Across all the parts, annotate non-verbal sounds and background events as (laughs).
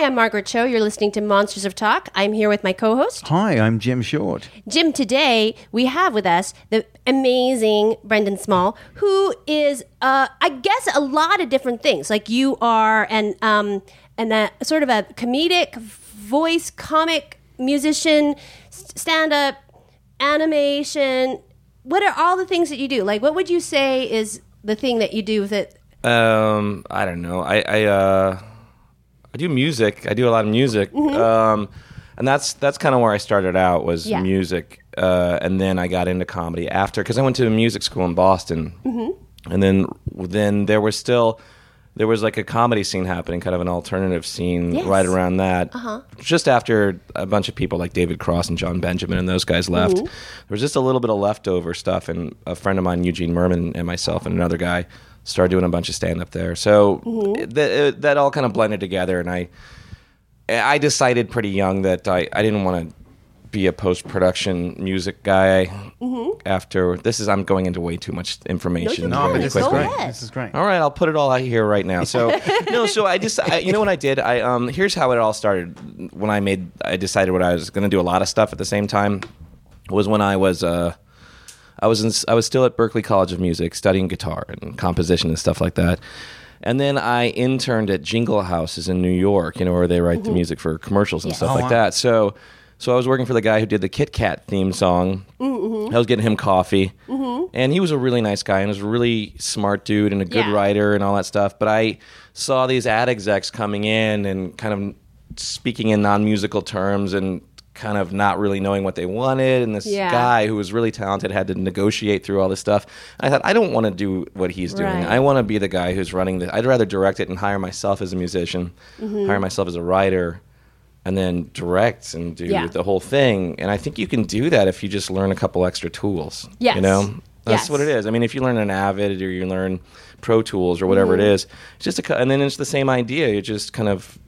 Hi, I'm Margaret Cho. You're listening to Monsters of Talk. I'm here with my co host, Hi, I'm Jim Short. Jim. Today, we have with us the amazing Brendan Small, who is, uh, I guess, a lot of different things. Like you are an, um, an, uh, sort of a comedic voice, comic, musician, stand up, animation. What are all the things that you do? Like, what would you say is the thing that you do that? Um, I don't know. I I uh, I do music. I do a lot of music. Um, and that's that's kind of where I started out was Yeah. music. Uh, and then I got into comedy after because I went to a music school in Boston. And then then there was still there was like a comedy scene happening, kind of an alternative scene Yes. right around that. Uh-huh. Just after a bunch of people like David Cross and Jon Benjamin and those guys left, there was just a little bit of leftover stuff. And a friend of mine, Eugene Mirman, and myself and another guy started doing a bunch of stand up there. So that that all kind of blended together, and I I decided pretty young that I, I didn't want to be a post production music guy. After this is I'm going into way too much information. No, No, but but this is great. This is great. All right, I'll put it all out here right now. So (laughs) no, so I just I, you know what I did? I um here's how it all started. When I made I decided what I was going to do a lot of stuff at the same time was when I was uh I was in, I was still at Berklee College of Music studying guitar and composition and stuff like that. And then I interned at Jingle Houses in New York, you know, where they write the mm-hmm. music for commercials and Yes. stuff Oh, like wow. that. So so I was working for the guy who did the Kit Kat theme song. Mm, mm-hmm. I was getting him coffee, mm-hmm. and he was a really nice guy and was a really smart dude and a good Yeah. writer and all that stuff. But I saw these ad execs coming in and kind of speaking in non-musical terms and kind of not really knowing what they wanted. And this Yeah. guy who was really talented had to negotiate through all this stuff. I thought I don't want to do what he's doing. Right. I want to be the guy who's running the. I'd rather direct it and hire myself as a musician, Mm-hmm. hire myself as a writer and then direct and do Yeah. the whole thing. And I think you can do that if you just learn a couple extra tools. Yes. You know? That's Yes. what it is. I mean, if you learn an Avid or you learn Pro Tools or whatever Mm-hmm. it is, it's just a, and then it's the same idea. You're just kind of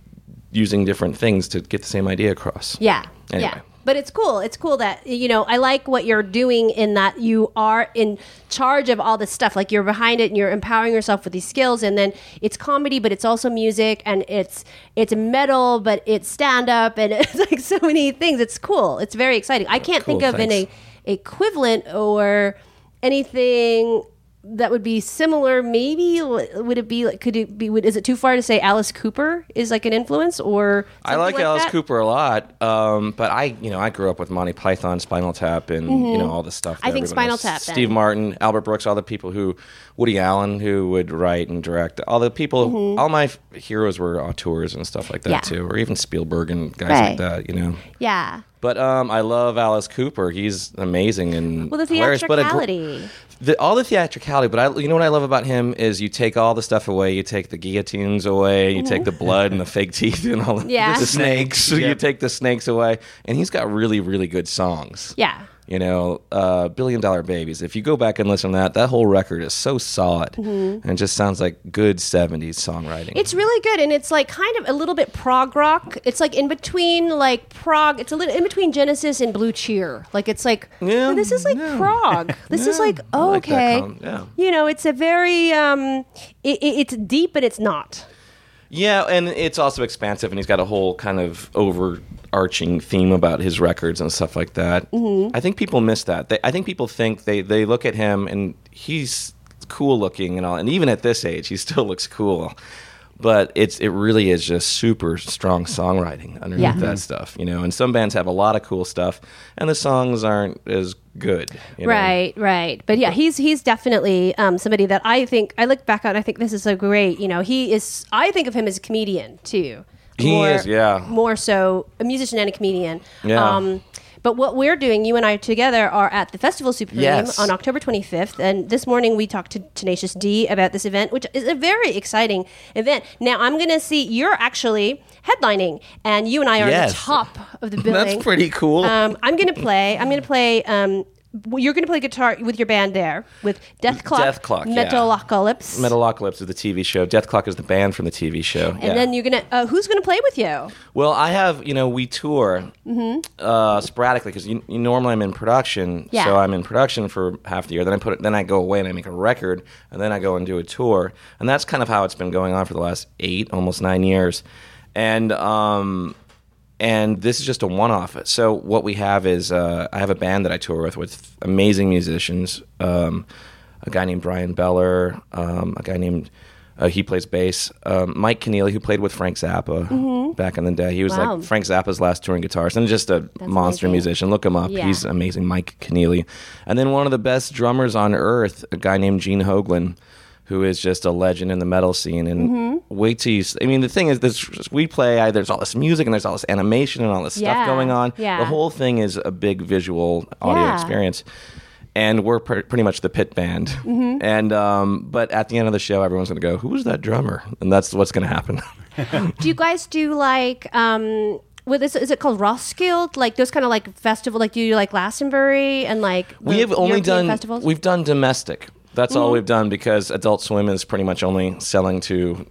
using different things to get the same idea across. Yeah. Anyway. Yeah. But it's cool. It's cool that you know. I like what you're doing in that you are in charge of all this stuff. Like you're behind it and you're empowering yourself with these skills. And then it's comedy, but it's also music, and it's it's metal, but it's stand up, and (laughs) it's like so many things. It's cool. It's very exciting. I can't think Cool, of an a, equivalent or anything that would be similar. Maybe would it be like? Could it be? Would, is it too far to say Alice Cooper is like an influence or? I something like, Alice that? Cooper a lot, um, but I, you know, I grew up with Monty Python, Spinal Tap, and you know all the stuff. Mm-hmm. I think Spinal knows. Tap, then. Steve Martin, Albert Brooks, all the people who, Woody Allen, who would write and direct. All the people, all my f- heroes were auteurs and stuff like that Mm-hmm. Yeah. too, or even Spielberg and guys Right. like that. You know. Yeah. But um, I love Alice Cooper. He's amazing and Well, the hilarious. But a theatricality. the, all the theatricality, but I, you know what I love about him is you take all the stuff away. You take the guillotines away. You take the blood and the fake (laughs) teeth and all the, Yeah. the snakes. (laughs) You take the snakes away, and he's got really, really good songs. Yeah. You know, uh, Billion Dollar Babies. If you go back and listen to that, that whole record is so solid, and it just sounds like good '70s songwriting. Mm-hmm. It's really good, and it's like kind of a little bit prog rock. It's like in between like prog. It's a little in between Genesis and Blue Cheer. Like it's like Yeah, oh, this is like yeah. prog. This is like I like okay. com- yeah. You know, it's a very um, it, it, it's deep, but it's not. Yeah, and it's also expansive, and he's got a whole kind of overarching theme about his records and stuff like that. Mm-hmm. I think people miss that. They, I think people think they they look at him and he's cool looking and all, and even at this age, he still (laughs) looks cool. But it's it really is just super strong songwriting underneath Yeah. that stuff, you know. And some bands have a lot of cool stuff, and the songs aren't as good, you know? Right, right. But yeah, he's he's definitely um, somebody that I think I look back on. I think this is so great. You know, he is. I think of him as a comedian too. He is, yeah. More so a musician and a comedian. Yeah. Um, but what we're doing, you and I together, are at the Festival Supreme Yes. on October 25th. And this morning we talked to Tenacious D about this event, which is a very exciting event. Now, I'm going to see you're actually headlining, and you and I are at the top of the (laughs) building. That's pretty cool. Um, I'm gonna play. I'm gonna play. Um, you're gonna play guitar with your band there with Dethklok, Death Clock, yeah. Metalocalypse, Metalocalypse is the TV show. Dethklok is the band from the TV show. and then you're gonna. Uh, who's gonna play with you? Well, I have, you know, we tour uh, sporadically because you, you, normally I'm in production. Yeah. So I'm in production for half the year. Then I put it, then I go away and I make a record, and then I go and do a tour, and that's kind of how it's been going on for the last eight, almost nine years. and um, and this is just a one-off. So what we have is uh, I have a band that I tour with with amazing musicians. Um, a guy named Bryan Beller, um, a guy named uh, he plays bass. Um, Mike Keneally, who played with Frank Zappa back in the day, he was Mm-hmm. Wow. like Frank Zappa's last touring guitarist, and just a monster amazing. musician. Look him up; Yeah. he's amazing. Mike Keneally, and then one of the best drummers on earth, a guy named Gene Hoglan. Who is just a legend in the metal scene? And Mm-hmm. wait till you. I mean, the thing is, this we play. I, there's all this music and there's all this animation and all this Yeah, stuff going on. yeah. The whole thing is a big visual audio Yeah. experience and we're pr- pretty much the pit band. Mm-hmm. And um, but at the end of the show, everyone's going to go, "Who was that drummer?" And that's what's going to happen. (laughs) Do you guys do like um what is, is it called Roskilde? Like those kind of like festival like do you like Glastonbury and like we have only European done festivals? We've done domestic. That's all we've done because Adult Swim is pretty much only selling to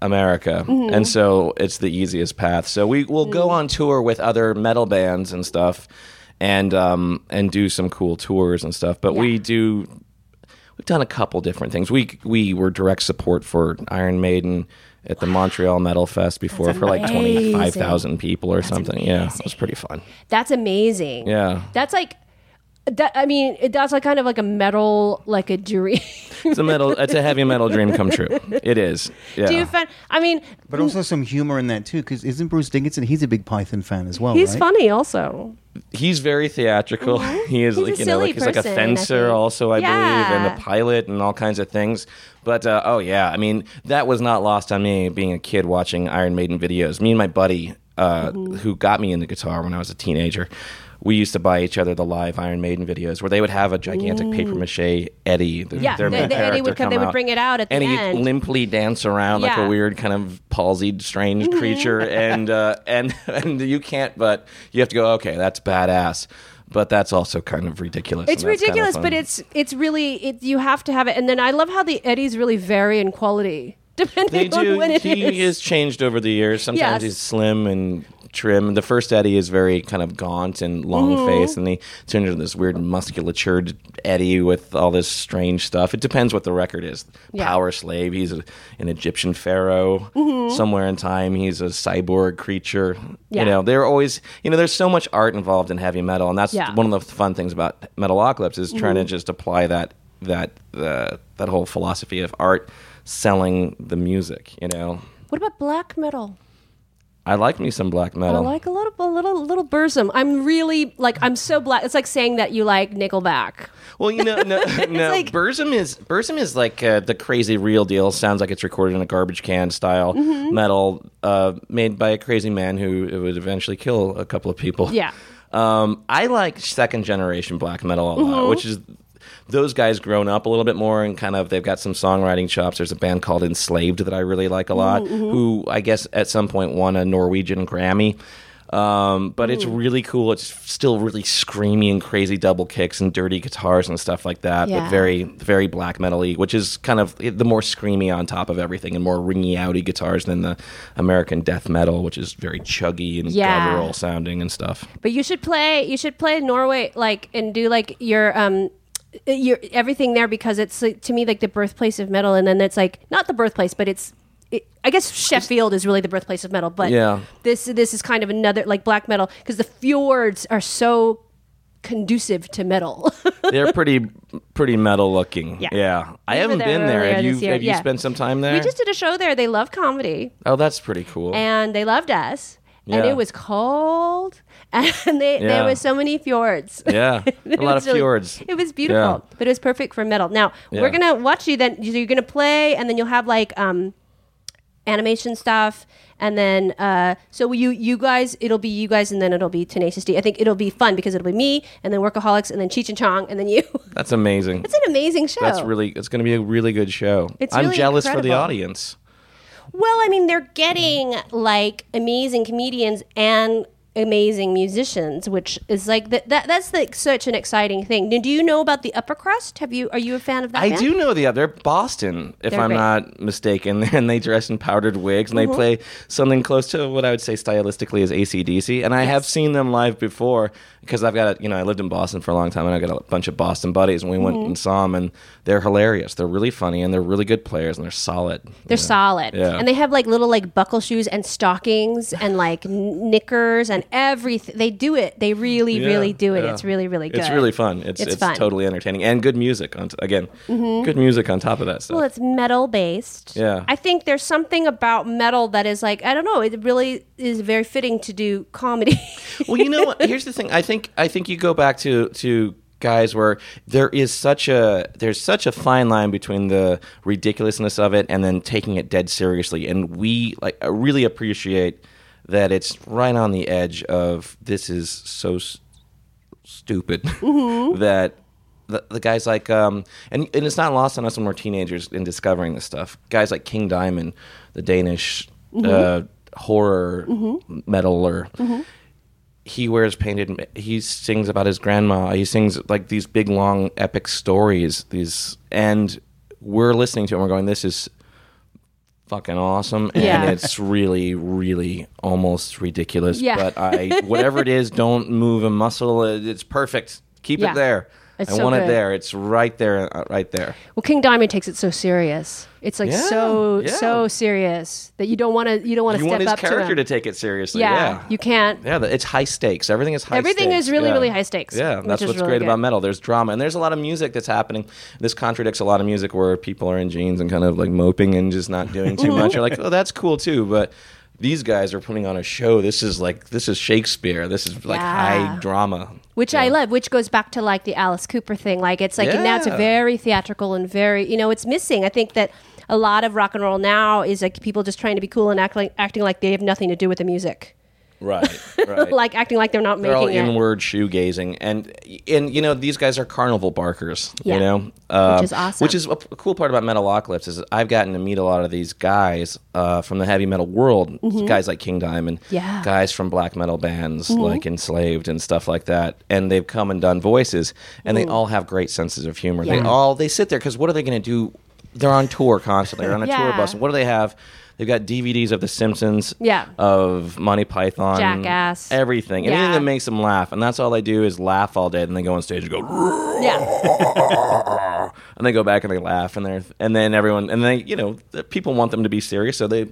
America, Mm-hmm. and so it's the easiest path. So we will go Mm. on tour with other metal bands and stuff, and um, and do some cool tours and stuff. But we do we've done a couple different things. We we were direct support for Iron Maiden at the Montreal Metal Fest before That's for like amazing. twenty five thousand people or something. Yeah, it was pretty fun. That's amazing. Yeah. That's like that I mean it- that's like kind of like a metal like a dream. It's a metal. It's a heavy metal dream come true. (laughs) It is. Yeah. Do you find I mean But also some humor in that too, because isn't Bruce Dickinson? He's a big Python fan as well. he's right? funny also. he's very theatrical. He is He's a like you know, like he's like a person, I fencer, also I believe, and a pilot, and all kinds of things. But uh, oh yeah, I mean that was not lost on me. Being a kid watching Iron Maiden videos, me and my buddy, uh, Mm-hmm. who got me into guitar when I was a teenager. We used to buy each other the live Iron Maiden videos where they would have a gigantic paper mache Eddie. the- Yeah, their the- the Eddie would come- they would out, bring it out at the and he'd limply dance around like a weird kind of palsied, strange creature, and uh, and (laughs) and you can't, but you have to go. Okay, that's badass, but that's also kind of ridiculous. It's and that's kind of ridiculous, but it's it's really it, you have to have it. And then I love how the Eddies really vary in quality (laughs) depending they on when it he is. has changed over the years. Sometimes Yes. he's slim and trim. The first Eddie is very kind of gaunt and long Mm-hmm. face, and he turns into this weird musculatured Eddie with all this strange stuff. It depends what the record is. Yeah. Powerslave. He's a, an Egyptian pharaoh. Somewhere in time, he's a cyborg creature. Mm-hmm. Yeah. You know, they're always. You know, there's so much art involved in heavy metal, and that's Yeah. Mm-hmm. one of the fun things about Metalocalypse is trying to just apply that that uh, that whole philosophy of art selling the music. You know, What about black metal? I like me some black metal. I like a little, a little, little Burzum. I'm really like, I'm so black. It's like saying that you like Nickelback. well, you know, no, (laughs) no. like- Burzum is Burzum is like uh, the crazy real deal. Sounds like it's recorded in a garbage can style Mm-hmm. metal, uh, made by a crazy man who would eventually kill a couple of people. Yeah. Um, I like second generation black metal a Mm-hmm. lot, which is those guys grown up a little bit more and kind of they've got some songwriting chops. There's a band called Enslaved that I really like a lot, Mm-hmm, who I guess at some point won a Norwegian Grammy. Um, but it's Mm. really cool. It's still really screamy and crazy double kicks and dirty guitars and stuff like that. Yeah. But very, very black metal-y, which is kind of the more screamy on top of everything and more ringy outy guitars than the American death metal, which is very chuggy and Yeah. guttural sounding and stuff. But you should play. You should play Norway, like, and do like your um, Uh, your everything there because it's like, to me like the birthplace of metal, and then it's like not the birthplace, but it's. It, I guess Sheffield is really the birthplace of metal, but Yeah. this this is kind of another like black metal because the fjords are so conducive to metal. (laughs) They're pretty, pretty metal looking. Yeah. Yeah, I We haven't there been there. Have you? Have you spent some time there? we just did a show there. They love comedy. oh, that's pretty cool. and they loved us. And it was cold, (laughs) and they, there were so many fjords. yeah, a (laughs) lot of really- fjords. It was beautiful, Yeah. but it was perfect for metal. Now Yeah. we're gonna watch you. Then you're gonna play, and then you'll have like um, animation stuff, and then uh, so you you guys, it'll be you guys, and then it'll be Tenacious D. I think it'll be fun because it'll be me, and then Workaholics, and then Cheech and Chong, and then you. That's amazing. (laughs) it's an amazing show. That's really. It's going to be a really good show. It's I'm really jealous for the audience. Well, I mean, they're getting like amazing comedians and amazing musicians, which is like that. that that's like such an exciting thing. Do you know about the Upper Crust? Have you? Are you a fan of that? I band? do know the other Boston, if They're I'm great. not mistaken, (laughs) and they dress in powdered wigs and they Mm-hmm. play something close to what I would say stylistically as ACDC. And I have seen them live before because I've got a, you know, I lived in Boston for a long time and I got a bunch of Boston buddies and we went Mm-hmm. and saw them and they're hilarious. They're really funny and they're really good players and they're solid. They're solid. Yeah. And they have like little like buckle shoes and stockings and like knickers and everything. They do it. They really, Yeah, really do it. yeah. It's really, really good. It's really fun. It's It's it's, fun. Mm-hmm. totally entertaining and good music. On t- again, good music on top of that stuff. Well, it's metal based. Yeah. I think there's something about metal that is like, I don't know, it really is very fitting to do comedy. (laughs) well, you know what? Here's the thing. I think I think you go back to to guys where there is such a there's such a fine line between the ridiculousness of it and then taking it dead seriously. And we like really appreciate that it's right on the edge of this is so s- stupid (laughs) that. The, the guys like um and, and it's not lost on us when we're teenagers in discovering this stuff. Guys like king diamond the danish uh, horror metaler he wears painted he sings about his grandma he sings like these big long epic stories these and we're listening to and we're going this is fucking awesome and Yeah. it's really really almost ridiculous Yeah. but i whatever it is don't move a muscle it's perfect keep Yeah. it there It's i so want good. it there it's right there uh, right there well, King Diamond takes it so serious. It's like Yeah, so yeah. so serious that you don't want to you don't want to you step want his up to character him. to take it seriously yeah, yeah you can't. Yeah, the- it's high stakes. Everything is high Everything stakes. is really, Yeah. really high stakes, Yeah, which that's is what's really great good. about metal. There's drama, and there's a lot of music that's happening. This contradicts a lot of music where people are in jeans and kind of like moping and just not doing too (laughs) much. You're like, oh, that's cool too, but these guys are putting on a show. This is like this is Shakespeare. This is like Yeah. high drama. Which I love, which goes back to like the Alice Cooper thing. Like it's like now it's very theatrical and very you know it's missing. I think that a lot of rock and roll now is like people just trying to be cool and act like, acting like they have nothing to do with the music, Right, (laughs) right. like acting like they're not They're all making it. inward shoegazing, and and you know these guys are carnival barkers. Yeah. You know, Um, is awesome. Which is a, cool part about Metalocalypse is I've gotten to meet a lot of these guys uh, from the heavy metal world. Guys like King Diamond, Mm-hmm. Yeah. Mm-hmm. Guys from black metal bands like Enslaved and stuff like that, and they've come and done voices, and they all have great senses of humor. They Mm. All they sit there because what are they going to do? They're on tour constantly. They're on a tour bus. And what do they have? They've got DVDs of The Simpsons, Yeah. of Monty Python, Jackass. everything, anything that makes them laugh, and that's all they do is laugh all day. Then they go on stage and go, yeah, and they go back and they laugh, and they and then everyone, and they, you know, the people want them to be serious, so they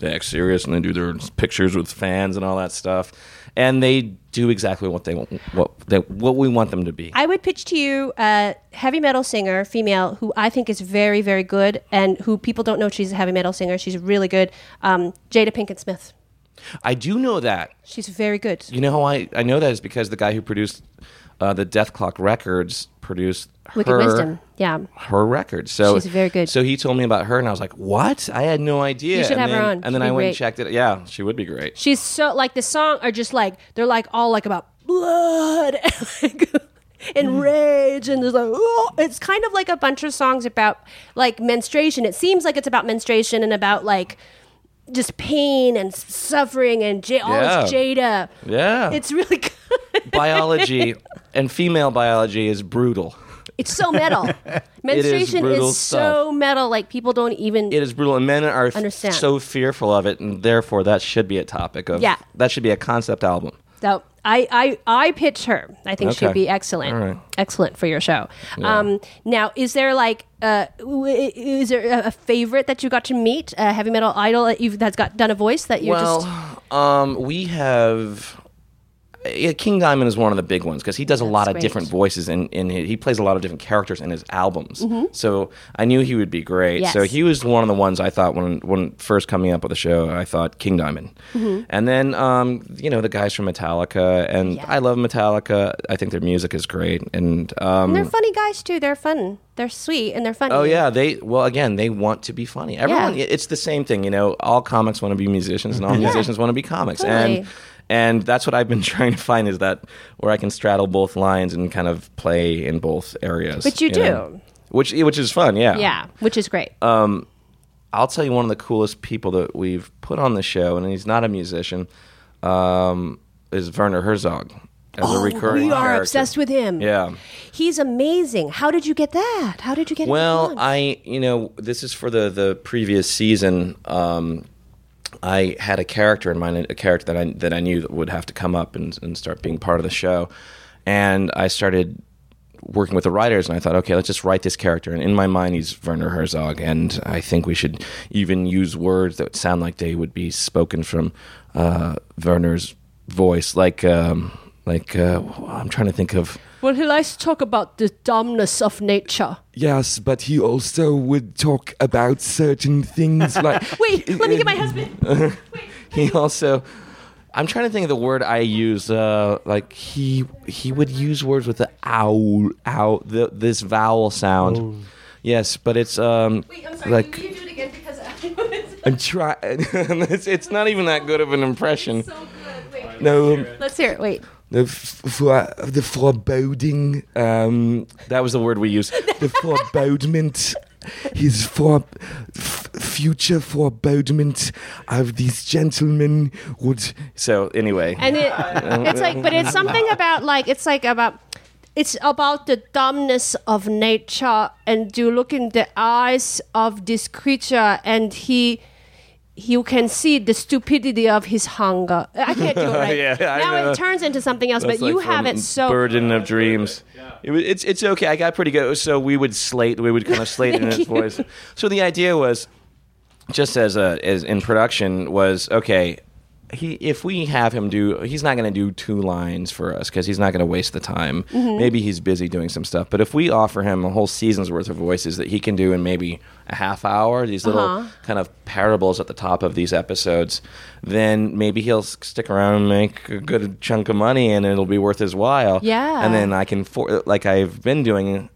they act serious and they do their pictures with fans and all that stuff, and they do exactly what they want, what they, what we want them to be. I would pitch to you a heavy metal singer, female, who I think is very, very good, and who people don't know she's a heavy metal singer. She's really good. Um, Jada Pinkett Smith. I do know that. She's very good. You know how I I know that is because the guy who produced uh, the Dethklok records produced Wicked her Wisdom. Yeah. her record. So She's very good. So he told me about her, and I was like, "What? I had no idea." You should and have her then, on. And She'd then I went great. and checked it. Yeah, she would be great. She's so like the song are just like they're like all like about blood (laughs) and, like, and mm. rage and there's like oh, it's kind of like a bunch of songs about like menstruation. It seems like it's about menstruation and about like just pain and suffering and j- all this Jada. Yeah, It's really (laughs) good. biology and female biology is brutal. It's so metal. (laughs) Menstruation brutal is so metal. Like people don't even. It is brutal, and men are Understand. so fearful of it, and therefore that should be a topic of. Yeah. that should be a concept album. So I, I, I pitch her. I think she'd be excellent. Right. Excellent for your show. Um, now, is there like, uh, is there a- a favorite that you got to meet, a heavy metal idol that you've that's got done a voice that you well, just um, we have. Yeah, King Diamond is one of the big ones because he does a lot of great. different voices and in, his, he plays a lot of different characters in his albums. So I knew he would be great. Mm-hmm. Yes. So he was one of the ones I thought when when first coming up with the show. I thought King Diamond, Mm-hmm. and then um, you know the guys from Metallica, and Yeah. I love Metallica. I think their music is great, and um, And they're funny guys too. They're fun. They're sweet and they're funny. Oh yeah, they well again they want to be funny. Everyone, Yeah. it's the same thing, you know. All comics want to be musicians, and all (laughs) musicians want to be comics, Totally. and and that's what I've been (laughs) trying to find is that where I can straddle both lines and kind of play in both areas. But you know? do. which which is fun, yeah. Yeah, which is great. I'll tell you one of the coolest people that we've put on the show, and he's not a musician. Um, is Werner Herzog as a recurring we are character. obsessed with him. Yeah. He's amazing. How did you get that? How did you get him Well? I you know this is for the the previous season. Um, I had a character in mind, a character that I that I knew that would have to come up and, and start being part of the show, and I started working with the writers, and I thought, okay, let's just write this character. And in my mind, he's Werner Herzog, and I think we should even use words that sound like they would be spoken from uh, Werner's voice, like um, like uh, I'm trying to think of. well, he likes to talk about the dumbness of nature. Yes, but he also would talk about certain things (laughs) like. Wait, let me get my husband. (laughs) he also i'm trying to think of the word i use uh like he he would use words with the ow ow the, this vowel sound yes but it's um Wait, I'm sorry, Like- can you do it again because (laughs) i'm trying it's, it's not even that good of an impression good. Wait, No, let's hear it. Wait. The f- for the foreboding, um that was the word we used (laughs) the forebodement, his for f- future forebodement of these gentlemen would. so anyway And it, it's like, but it's something about like it's like about. It's about the dumbness of nature, and you look in the eyes of this creature, and he, you can see the stupidity of his hunger. I can't do it (laughs) right. Yeah, now it turns into something else, That's but you like have it so. burden of dreams. It was, it's it's okay. I got pretty good. So we would slate. We would kind of slate it in (laughs) his you. voice. So the idea was, just as a as in production, was okay. He if we have him do, he's not going to do two lines for us because he's not going to waste the time. Mm-hmm. Maybe he's busy doing some stuff. But if we offer him a whole season's worth of voices that he can do in maybe a half hour, these little Uh-huh. kind of parables at the top of these episodes, then maybe he'll stick around and make a good chunk of money, and it'll be worth his while. Yeah. and then I can, for, like I've been doing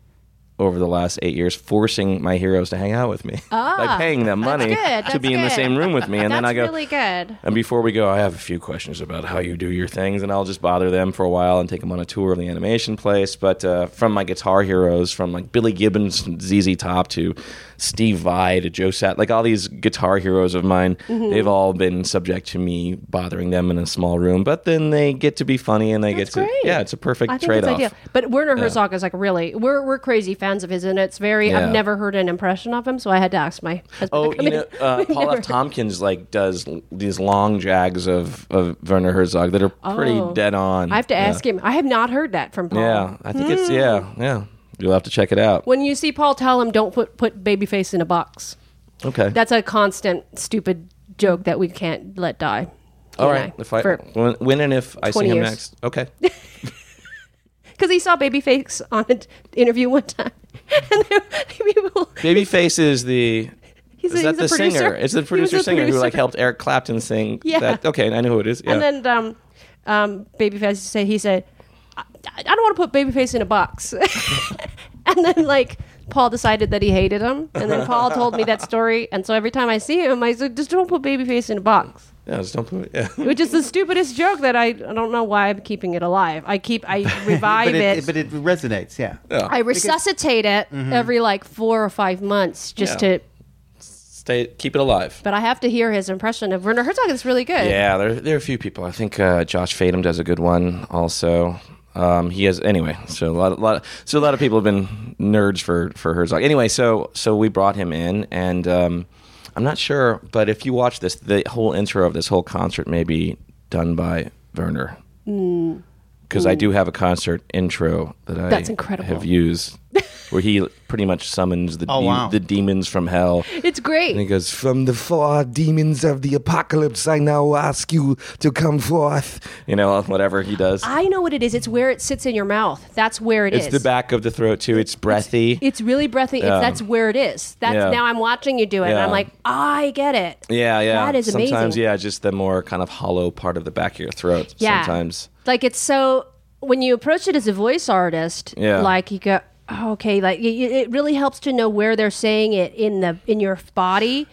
over the last eight years, forcing my heroes to hang out with me (laughs) by paying them Ah, money to be in the same room with me, and then (laughs) I go. really good. And before we go, I have a few questions about how you do your things, and I'll just bother them for a while and take them on a tour of the animation place. But uh, from my guitar heroes, from like Billy Gibbons, ZZ Top to Steve Vai to Joe Sat, like all these guitar heroes of mine, Mm-hmm. they've all been subject to me bothering them in a small room. But then they get to be funny, and they That's get to great. yeah, it's a perfect trade off. But Werner Herzog is like really, we're we're crazy fans of his, and it's very. Yeah. I've never heard an impression of him, so I had to ask my husband. Oh, you know, uh, (laughs) Paul F. Tompkins like does these long jags of, of Werner Herzog that are pretty Oh. dead on. I have to Yeah. ask him. I have not heard that from Paul. Yeah, I think it's yeah, yeah. You'll have to check it out. When you see Paul, tell him don't put put babyface in a box. Okay. That's a constant stupid joke that we can't let die. All right. If I when, when and if I see him years. next. Okay. (laughs) because he saw babyface on an interview one time, (laughs) and there, people, Babyface is the (laughs) He's is a- that the producer. singer? It's the producer singer who like helped Eric Clapton sing. Yeah. That, okay, I know who it is. Yeah. and then um, um, babyface said he said, I, I don't want to put babyface in a box, (laughs) and then like. Paul decided that he hated him, and then Paul told me that story, and so every time I see him, I said, "Just don't put babyface in a box." yeah, just don't put it. Yeah. (laughs) which is the stupidest joke that I, I don't know why I'm keeping it alive. I keep I (laughs) revive but it. it, but it resonates. Yeah. I resuscitate it every like four or five months just Yeah. to. Stay, keep it alive. But I have to hear his impression of Werner Herzog. It's really good. Yeah, there, there are a few people. I think uh, Josh Fadem does a good one also. Um, he has anyway. So a lot, a lot, so a lot of people have been nerds for for Herzog. Anyway, so so we brought him in, and um, I'm not sure, but if you watch this, the whole intro of this whole concert may be done by Werner. Because I mm. do have a concert intro that I That's incredible. have used, where he pretty much summons the (laughs) Oh, de- wow. the demons from hell, It's great. and he goes, From the four demons of the apocalypse, I now ask you to come forth. you know, (laughs) whatever he does. I know what it is. It's where it sits in your mouth. That's where it is. It's the back of the throat too. It's breathy. It's really breathy. Yeah. It's, that's where it is. That's Yeah. now I'm watching you do it, and Yeah. I'm like, I get it. yeah, yeah. That is amazing. Sometimes, amazing. yeah, just the more kind of hollow part of the back of your throat. Yeah. Sometimes. Like it's so when you approach it as a voice artist, Yeah. like you go, oh, okay, like it really helps to know where they're saying it in the in your body.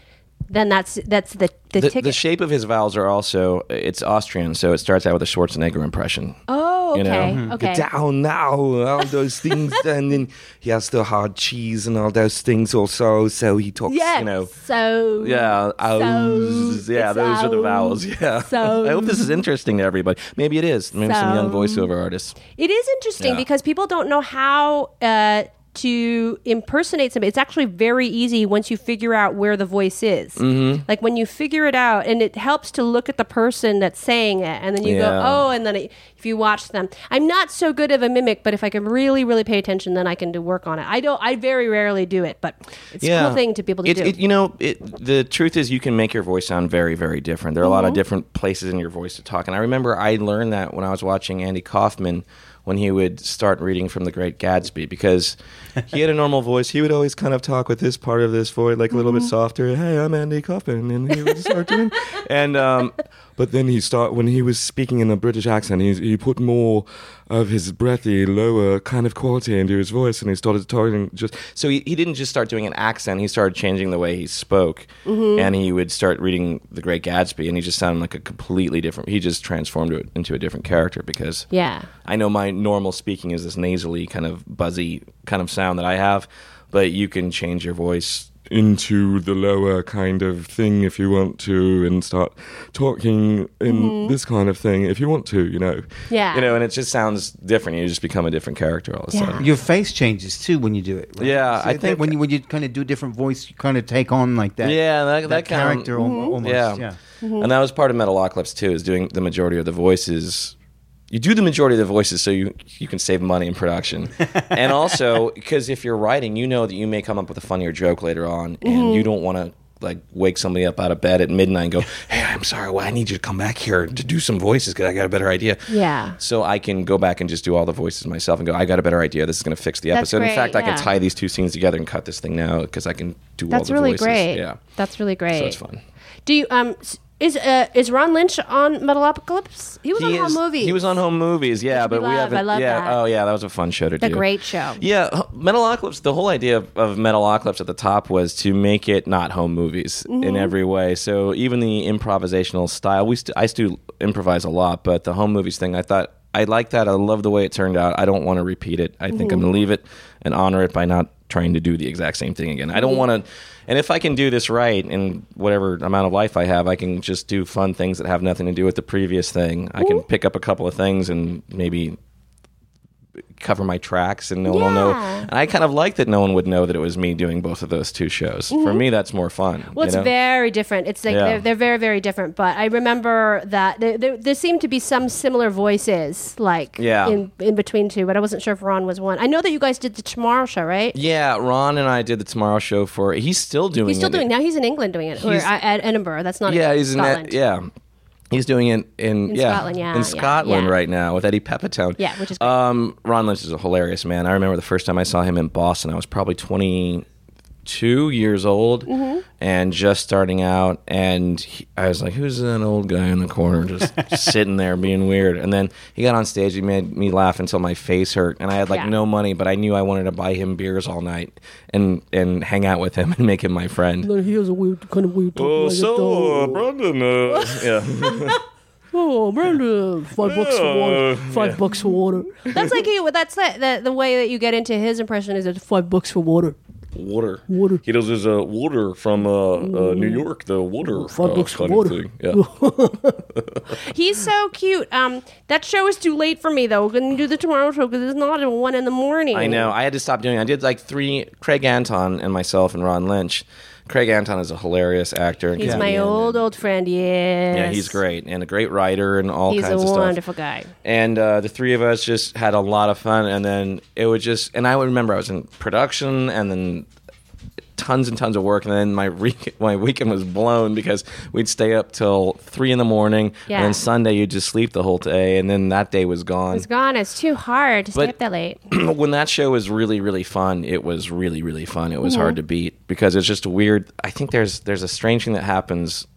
Then that's that's the the, The, ticket. the shape of his vowels are also it's Austrian, so it starts out with a Schwarzenegger impression. oh, you know? okay. Okay. down now, all those things, (laughs) and then he has the hard cheese and all those things also. So he talks, Yeah. you know, So. Yeah, ows. So- yeah, it's those are the vowels. Yeah. So- I hope this is interesting to everybody. Maybe it is. Maybe some young voiceover artists. It is interesting Yeah. because people don't know how uh, to impersonate somebody. It's actually very easy once you figure out where the voice is. Mm-hmm. Like when you figure it out, and it helps to look at the person that's saying it, and then you go, oh, and then it, if you watch them, I'm not so good of a mimic, but if I can really, really pay attention, then I can do work on it. I don't. I very rarely do it, but it's a cool thing to be able to It- do. it- you know, it, the truth is, you can make your voice sound very, very different. There are a lot Mm-hmm. of different places in your voice to talk. And I remember I learned that when I was watching Andy Kaufman when he would start reading from The Great Gatsby because he had a normal voice. He would always kind of talk with this part of this voice, like a little Mm-hmm. bit softer. Hey, I'm Andy Kaufman, and he would start doing. And um, But then he start when he was speaking in a British accent, he he put more of his breathy, lower kind of quality into his voice, and he started talking just. So he, he didn't just start doing an accent. He started changing the way he spoke, Mm-hmm. and he would start reading The Great Gatsby, and he just sounded like a completely different. He just transformed it into a different character because yeah. I know my normal speaking is this nasally kind of buzzy kind of sound that I have, but you can change your voice. Into the lower kind of thing if you want to and start talking in mm-hmm. this kind of thing if you want to you know Yeah. You know, and it just sounds different. You just become a different character all of a Yeah. sudden. Your face changes too when you do it. right? Yeah, So I think- when you when you kind of do a different voice, you kind of take on like that. Yeah, that- that kind of- character al- mm-hmm. almost. Yeah. Yeah. Mm-hmm. And that was part of Metalocalypse too, is doing the majority of the voices. You do the majority of the voices so you you can save money in production, (laughs) and also because if you're writing, you know that you may come up with a funnier joke later on, and you don't want to like wake somebody up out of bed at midnight and go, (laughs) "Hey, I'm sorry, well, I need you to come back here to do some voices because I got a better idea." Yeah. So I can go back and just do all the voices myself and go, "I got a better idea. This is going to fix the That's episode." in great, fact, I can tie these two scenes together and cut this thing now because I can do all the. That's really voices. great. Yeah, That's really great. so it's fun. Do you um is uh is Ron Lynch on Metalocalypse? He was on home movies. He was on home movies, yeah, but we love. haven't. I love yeah, that. oh yeah, that was a fun show to do. a great show. Yeah, Metalocalypse. The whole idea of, of Metalocalypse at the top was to make it not home movies Mm-hmm. in every way. So even the improvisational style, we st- I still improvise a lot, but the home movies thing, I thought I like that. I love the way it turned out. I don't want to repeat it. I think I'm Mm-hmm. going to leave it and honor it by not trying to do the exact same thing again. I Mm-hmm. don't want to. And if I can do this right in whatever amount of life I have, I can just do fun things that have nothing to do with the previous thing. I can pick up a couple of things and maybe cover my tracks and no one will know. And I kind of like that no one would know that it was me doing both of those two shows. For me, that's more fun. Mm-hmm. Well, it's know? very different. It's like Yeah. they're, they're very, very different. But I remember that there, there, there seemed to be some similar voices, like Yeah. in in between two. But I wasn't sure if Ron was one. I know that you guys did the Tomorrow Show, right? Yeah, Ron and I did the Tomorrow Show for. He's still doing. He's still it. doing now. He's in England doing it, or He's- at at Edinburgh. That's not Yeah, he's Scotland. in. Yeah, he's doing it in, In yeah Scotland, yeah, in Scotland yeah. right now with Eddie Pepitone. Yeah, which is great. um, Ron Lynch is a hilarious man. I remember the first time I saw him in Boston. I was probably twenty two years old Mm-hmm. and just starting out and he, i was like who's that old guy in the corner just (laughs) sitting there being weird and then he got on stage he made me laugh until my face hurt and i had like Yeah. no money but i knew i wanted to buy him beers all night and and hang out with him (laughs) and make him my friend He has a weird, kind of weird. Oh, so, uh, Brandon, uh, yeah. (laughs) Oh, Brandon, five bucks for water. Five yeah. bucks for water. That's like you. That's the, the the way that you get into his impression is it's five bucks for water. Water. Water. He does his uh, water from uh, uh, New York, the water Five uh, bucks for kind of water. thing. Yeah. (laughs) He's so cute. Um, that show is too late for me though. We're gonna do the tomorrow show because it's not at one in the morning. I know. I had to stop doing. it. I did like three. Craig Anton and myself and Ron Lynch. Craig Anton is a hilarious actor. and He's my old old friend. Yes. Yeah, he's great and a great writer and all He's kinds of stuff. He's a wonderful guy. and uh, the three of us just had a lot of fun and then it would just and i would remember i was in production and then tons and tons of work and then my re- (laughs) my weekend was blown because we'd stay up till three in the morning Yeah. and then sunday you'd just sleep the whole day and then that day was gone It's gone. It's too hard to stay up that late. (clears throat) when that show was really really fun it was really really fun it was Mm-hmm. hard to beat because it's just a weird i think there's there's a strange thing that happens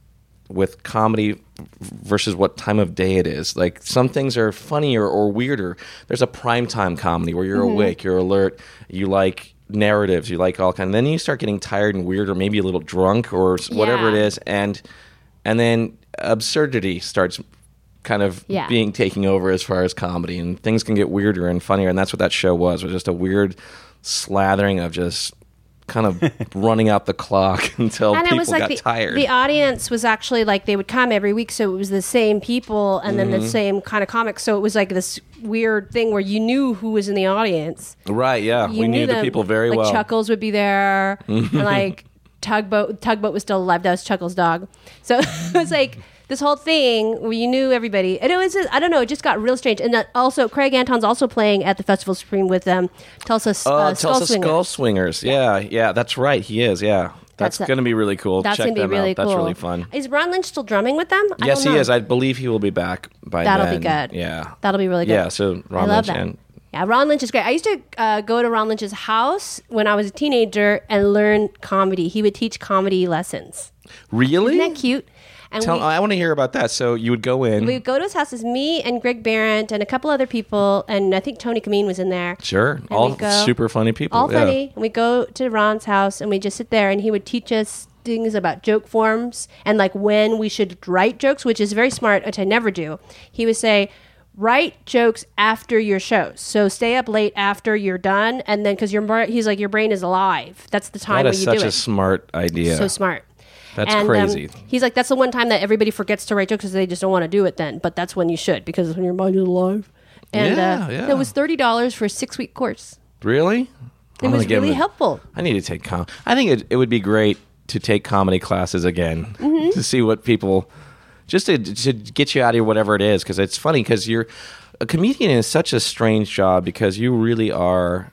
with comedy versus what time of day it is like some things are funnier or weirder there's a primetime comedy where you're Mm-hmm. awake you're alert you like narratives you like all kind then you start getting tired and weird or maybe a little drunk or whatever it is and and then absurdity starts kind of Yeah. being taking over as far as comedy, and things can get weirder and funnier, and that's what that show was. Was just a weird slathering of just kind of (laughs) running out the clock (laughs) until and people it was like got the, tired. the audience was actually like they would come every week so it was the same people and then Mm-hmm. the same kind of comics so it was like this weird thing where you knew who was in the audience right? Yeah, you we knew the them. people very like well. chuckles would be there (laughs) and like tugboat tugboat was still alive that was chuckles dog so it was like this whole thing where you knew everybody and it was just, i don't know it just got real strange and that also craig anton's also playing at the festival supreme with um tulsa uh, Uh, skull Tulsa Swingers. Skull Swingers. Yeah, yeah, that's right. He is. Yeah, that's, That's going to be really cool. that's gonna be really out. cool That's really fun. is ron lynch still drumming with them I yes, he is. I believe he will be back by then. That'll then. be good. Yeah, That'll be really good. Yeah, so Ron Lynch that. and yeah, Ron Lynch is great. I used to uh, go to Ron Lynch's house when I was a teenager and learn comedy. He would teach comedy lessons. really. Isn't that cute? And Tell, we, I want to hear about that. So you would go in. we would go to his house. It's me and Greg Barrett and a couple other people, and I think Tony Kameen was in there. sure, all go- super funny people. All yeah. funny. And we go to Ron's house and we just sit there, and he would teach us things about joke forms and like when we should write jokes, which is very smart, which I never do. He would say, write jokes after your shows. So stay up late after you're done, and then because your he's like your brain is alive. That's the time That is you such do a smart idea. So smart. That's And, um, crazy. he's like, that's the one time that everybody forgets to write jokes because they just don't want to do it then. But that's when you should because when your mind is alive. And Yeah, uh, yeah. it was thirty dollars for a six week course. really? It I'm was really a- helpful. I need to take com. I think it, it would be great to take comedy classes again Mm-hmm. (laughs) to see what people, just to, to get you out of your whatever it is. Because it's funny because you're a comedian is such a strange job because you really are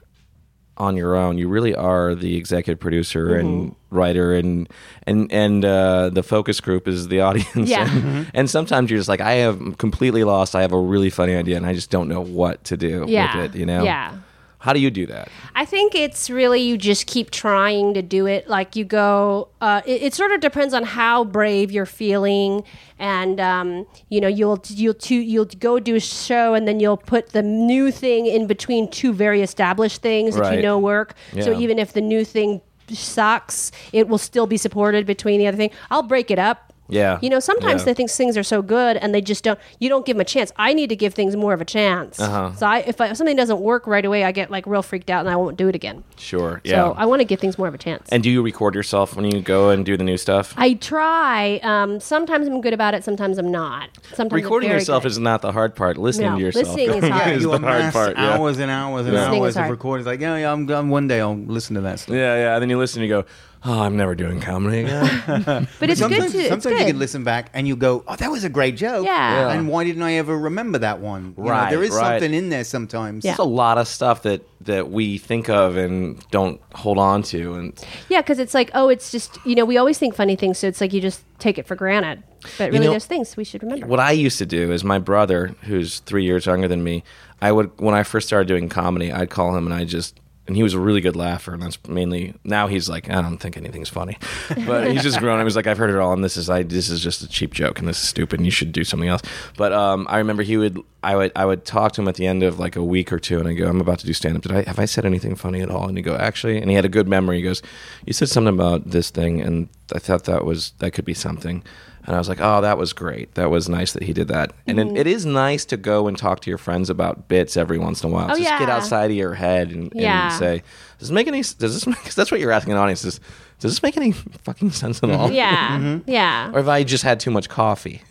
on your own. You really are the executive producer and Mm-hmm. writer, and and and uh, the focus group is the (laughs) audience. Yeah. and, and sometimes you're just like, I have completely lost. I have a really funny idea, and I just don't know what to do Yeah. with it. You know? Yeah. How do you do that? I think it's really you just keep trying to do it. Like you go, uh, it, it sort of depends on how brave you're feeling, and um, you know you'll you'll to, you'll go do a show, and then you'll put the new thing in between two very established things that you know work. So even if the new thing sucks, it will still be supported between the other thing. I'll break it up. Yeah. You know, sometimes Yeah. they think things are so good and they just don't. You don't give them a chance. I need to give things more of a chance. Uh-huh. So I, if, I, if something doesn't work right away, I get like real freaked out and I won't do it again. Sure. Yeah. So I want to give things more of a chance. And do you record yourself when you go and do the new stuff? I try. Um, sometimes I'm good about it. Sometimes I'm not. Sometimes Recording yourself good. is not the hard part. Listening No, to yourself listening is (laughs) hard. is the hard part. Yeah. hours and hours and Listening hours of recording. It's like, yeah, yeah, I'm, I'm one day I'll listen to that. Stuff. yeah, yeah. And then you listen and you go, oh, I'm never doing comedy again. (laughs) but it's sometimes good to. Sometimes good. you can listen back and you go, oh, that was a great joke. Yeah. Yeah. And why didn't I ever remember that one? You know, Right, there is right. something in there sometimes. Yeah. There's a lot of stuff that, that we think of and don't hold on to. And Yeah, because it's like, oh, it's just you know, we always think funny things, so it's like you just take it for granted. But really, know- there's things we should remember. what I used to do is my brother, who's three years younger than me, I would when I first started doing comedy, I'd call him and I just and he was a really good laugher, and that's mainly now he's like I don't think anything's funny, but he's just grown. I was like I've heard it all, and this is I this is just a cheap joke, and this is stupid, and you should do something else. But um, I remember he would I would I would talk to him at the end of like a week or two, and I go I'm about to do stand up. Did I have I said anything funny at all? And he go actually, and he had a good memory. He goes you said something about this thing, and I thought that was that could be something. And I was like, oh, that was great. That was nice that he did that. And Mm-hmm. it, it is nice to go and talk to your friends about bits every once in a while. Oh, Just get outside of your head and, Yeah. and say, does this make any? Does this? Make, 'cause that's what you're asking an audience. Is does this make any fucking sense at all? yeah, Mm-hmm. yeah. Or have I just had too much coffee?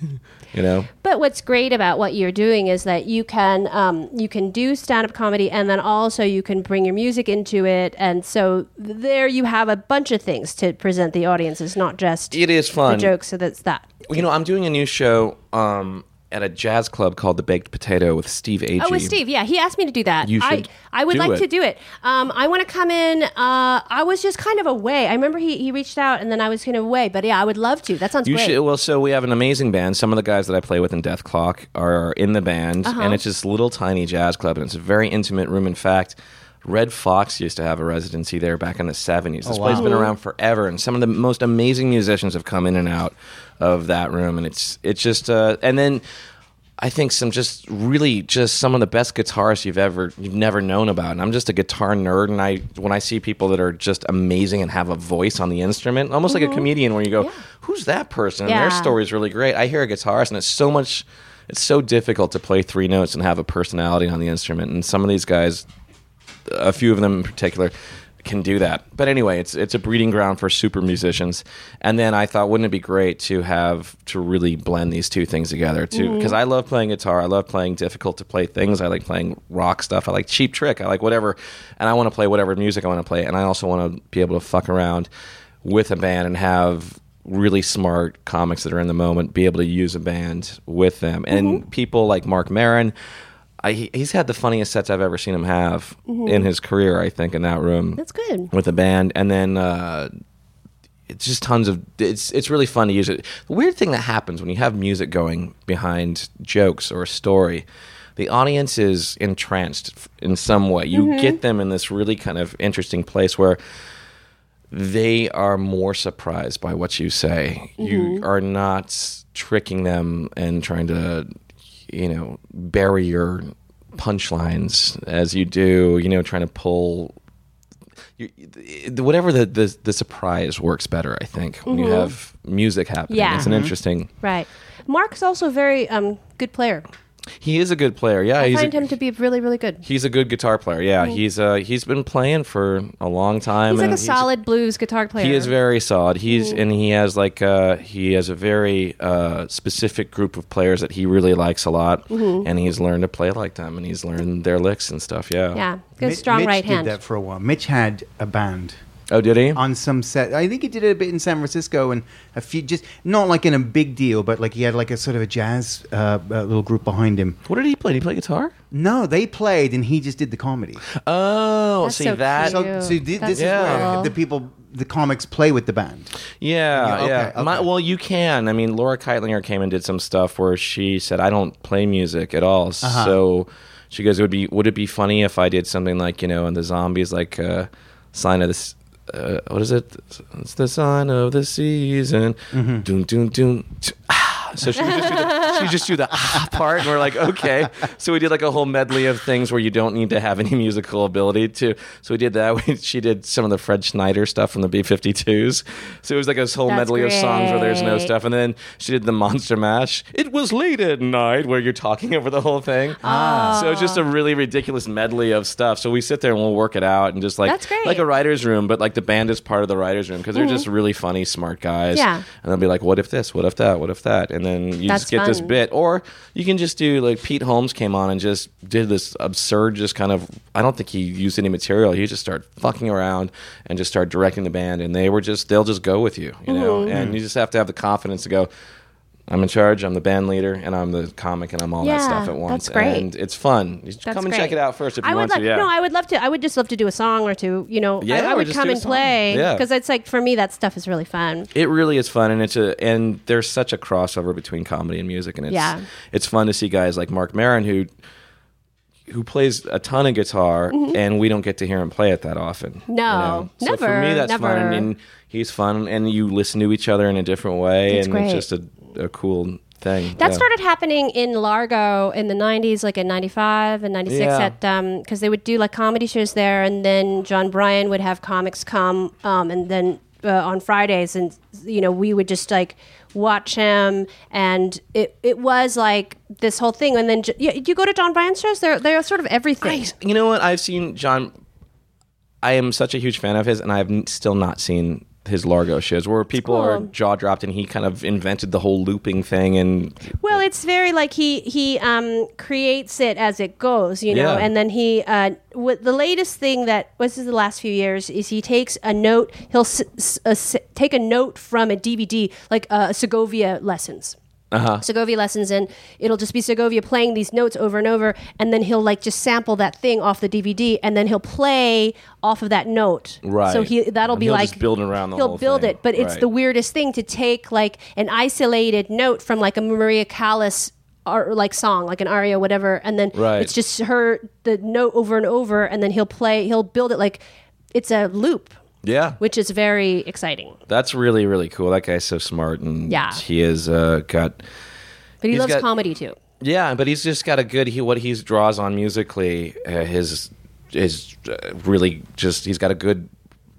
You know. But what's great about what you're doing is that you can um, you can do stand up comedy, and then also you can bring your music into it, and so there you have a bunch of things to present the audience. It's not just It is the fun. jokes. So that's that. You know, I'm doing a new show um, at a jazz club called the Baked Potato with Steve Agee. Oh, with Steve, yeah, he asked me to do that. You should I, I would do like it. to do it. Um, I want to come in. Uh, I was just kind of away. I remember he, he reached out, and then I was kind of away. But yeah, I would love to. That sounds You great. should. Well, so we have an amazing band. Some of the guys that I play with in Dethklok are in the band, Uh-huh. and it's this little tiny jazz club, and it's a very intimate room. In fact, Redd Foxx used to have a residency there back in the seventies. This Oh, place has been around forever, and some of the most amazing musicians have come in and out of that room, and it's it's just uh, and then. I think some just really just some of the best guitarists you've ever you've never known about. And I'm just a guitar nerd and I when I see people that are just amazing and have a voice on the instrument, almost like a comedian where you go, Who's that person? And Mm-hmm. Their story is really great. I hear a guitarist and it's so much it's so difficult to play three notes and have a personality on the instrument. And some of these guys, a few of them in particular, can do that. But anyway, it's it's a breeding ground for super musicians. And then I thought, wouldn't it be great to have to really blend these two things together too? Because mm-hmm. I love playing guitar. I love playing difficult to play things. I like playing rock stuff. I like cheap trick. I like whatever, and I want to play whatever music I want to play. And I also want to be able to fuck around with a band and have really smart comics that are in the moment be able to use a band with them and mm-hmm. people like Marc Maron I, he's had the funniest sets I've ever seen him have mm-hmm. in his career. I think in that room. That's good. with the band, and then uh, it's just tons of. It's it's really fun to use it. The weird thing that happens when you have music going behind jokes or a story, the audience is entranced in some way. You mm-hmm. get them in this really kind of interesting place where they are more surprised by what you say. You mm-hmm. are not tricking them and trying to, you know, bury your punchlines as you do, you know, trying to pull. You, whatever the, the the surprise works better, I think, when you have music happening. Yeah. It's an interesting. Right. Marc's also a very um, good player. He is a good player. Yeah, I he's find a, him to be really, really good. he's a good guitar player. Yeah, he's uh he's been playing for a long time. He's like and a solid blues guitar player. He is very solid. He's and he has like uh, he has a very uh, specific group of players that he really likes a lot, and he's learned to play like them, and he's learned their licks and stuff. Yeah. Yeah, good, Mi- strong Mitch right did hand. that for a while. Mitch had a band Oh, did he? on some set. I think he did it a bit in San Francisco and a few, just not like in a big deal, but like he had like a sort of a jazz uh, uh, little group behind him. What did he play? Did he play guitar? No, they played and he just did the comedy. Oh, That's see so that. cute. So, so thi- this Yeah. is where cool. the people, the comics play with the band. Yeah, Yeah, yeah. okay, My, well, you can. I mean, Laura Kightlinger came and did some stuff where she said, "I don't play music at all." Uh-huh. So she goes, "It would be would it be funny if I did something like you know, in the zombies, like uh, sign of this." Uh, what is it? It's the sign of the season. Mm-hmm. Doom, doom, doom. So she would just do the, she just do the ah part, and we're like, okay. So we did like a whole medley of things where you don't need to have any musical ability to. So we did that. We, she did some of the Fred Schneider stuff from the B-52s. So it was like this whole That's medley of songs where there's no stuff. And then she did the Monster Mash. It was late at night where you're talking over the whole thing. Ah. So it's just a really ridiculous medley of stuff. So we sit there and we'll work it out and just like That's great. like a writer's room, but like the band is part of the writer's room because they're just really funny, smart guys. Mm-hmm. Yeah. And they'll be like, what if this? What if that? What if that? And then you That's just get this bit. Or you can just do like Pete Holmes came on and just did this absurd, just kind of, I don't think he used any material. He just started fucking around and just started directing the band. And they were just, they'll just go with you, you know? Mm-hmm. And you just have to have the confidence to go, I'm in charge. I'm the band leader, and I'm the comic, and I'm all that stuff at once. that's great. And it's fun. You That's come and great. check it out first if you I would want like, to. Yeah. No, I would love to. I would just love to do a song or two. You know, Yeah, I, I would come and play Yeah. because it's like for me that stuff is really fun. It really is fun, and it's a and there's such a crossover between comedy and music, and it's Yeah. it's fun to see guys like Marc Maron who who plays a ton of guitar, and we don't get to hear him play it that often. you Mm-hmm. No, know? So for me, that's fun, never. and, and he's fun, and you listen to each other in a different way, That's and great. it's just a, a cool thing. That Yeah. started happening in Largo in the 90s, like in 95 and 96, Yeah. at um because they would do like comedy shows there, and then Jon Brion would have comics come, um, and then uh, on Fridays, and you know we would just like watch him, and it it was like this whole thing, and then you, you go to Jon Brion shows, they're they're sort of everything. I, you know what? I've seen John. I am such a huge fan of his, and I have still not seen his Largo shows where people are jaw dropped, and he kind of invented the whole looping thing. And Well, it's very like he he um, creates it as it goes, you know, Yeah. and then he uh, the latest thing that was in the last few years is he takes a note. He'll s- s- uh, s- take a note from a DVD, like uh, Segovia lessons. Uh-huh. Segovia lessons, and it'll just be Segovia playing these notes over and over, and then he'll like just sample that thing off the DVD, and then he'll play off of that note. Right. So he that'll And be like just build around the he'll build thing. it, but it's Right. the weirdest thing to take like an isolated note from like a Maria Callas or like song, like an aria, whatever, and then Right. it's just her the note over and over, and then he'll play, he'll build it like it's a loop, yeah, which is very exciting. that's really really cool. That guy's so smart, and Yeah. he has uh, got But he He's loves got- comedy too. yeah, but he's just got a good he what he draws on musically. Uh, his is uh, really just he's got a good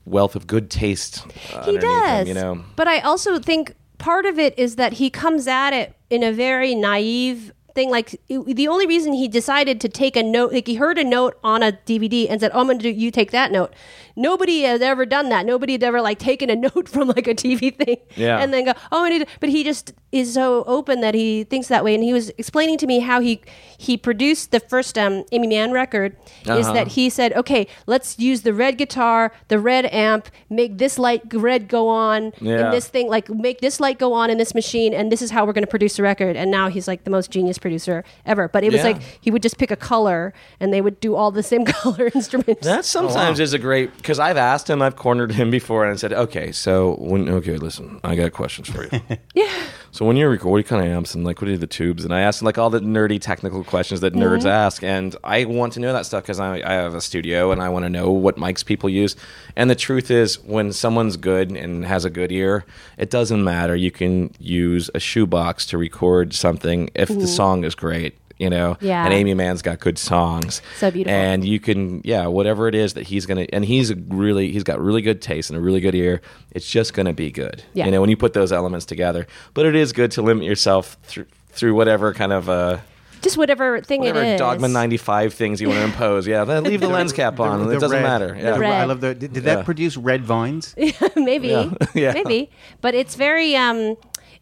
wealth of good taste. Uh, He underneath does, him, you know. But I also think part of it is that he comes at it in a very naive thing. Like it- the only reason he decided to take a note, like he heard a note on a DVD and said, "Oh, I'm going to do you take that note." Nobody has ever done that. Nobody had ever like taken a (laughs) note from like a TV thing, Yeah. and then go, "Oh, I need." To, but he just is so open that he thinks that way. And he was explaining to me how he he produced the first um, Aimee Mann record. Is Uh-huh. that he said, "Okay, let's use the red guitar, the red amp, make this light red go on, Yeah. and this thing like make this light go on in this machine and this is how we're going to produce the record and now he's like the most genius producer ever but it was Yeah. like he would just pick a color and they would do all the same (laughs) color instruments That sometimes is a great because I've asked him, I've cornered him (laughs) before, and I said, "Okay, so when okay, listen, I got questions for you. (laughs) yeah so when you're recording, what kind of amps and like what are the tubes?" And I asked him like all the nerdy technical questions that nerds Mm-hmm. ask, and I want to know that stuff because I, I have a studio and I want to know what mics people use. And the truth is, when someone's good and has a good ear, it doesn't matter. You can use a shoebox to record something if the song is great. You know. Yeah. and Aimee Mann's got good songs, So beautiful. and you can yeah whatever it is that he's gonna and he's a really he's got really good taste and a really good ear it's just gonna be good Yeah. you know when you put those elements together but it is good to limit yourself through through whatever kind of uh just whatever thing whatever it is dogma 95 things you want to (laughs) impose yeah then leave the lens cap on The- it doesn't red- matter the yeah red. I love the. Did, did that Yeah. produce red vines? (laughs) maybe (laughs) Yeah. maybe but it's very um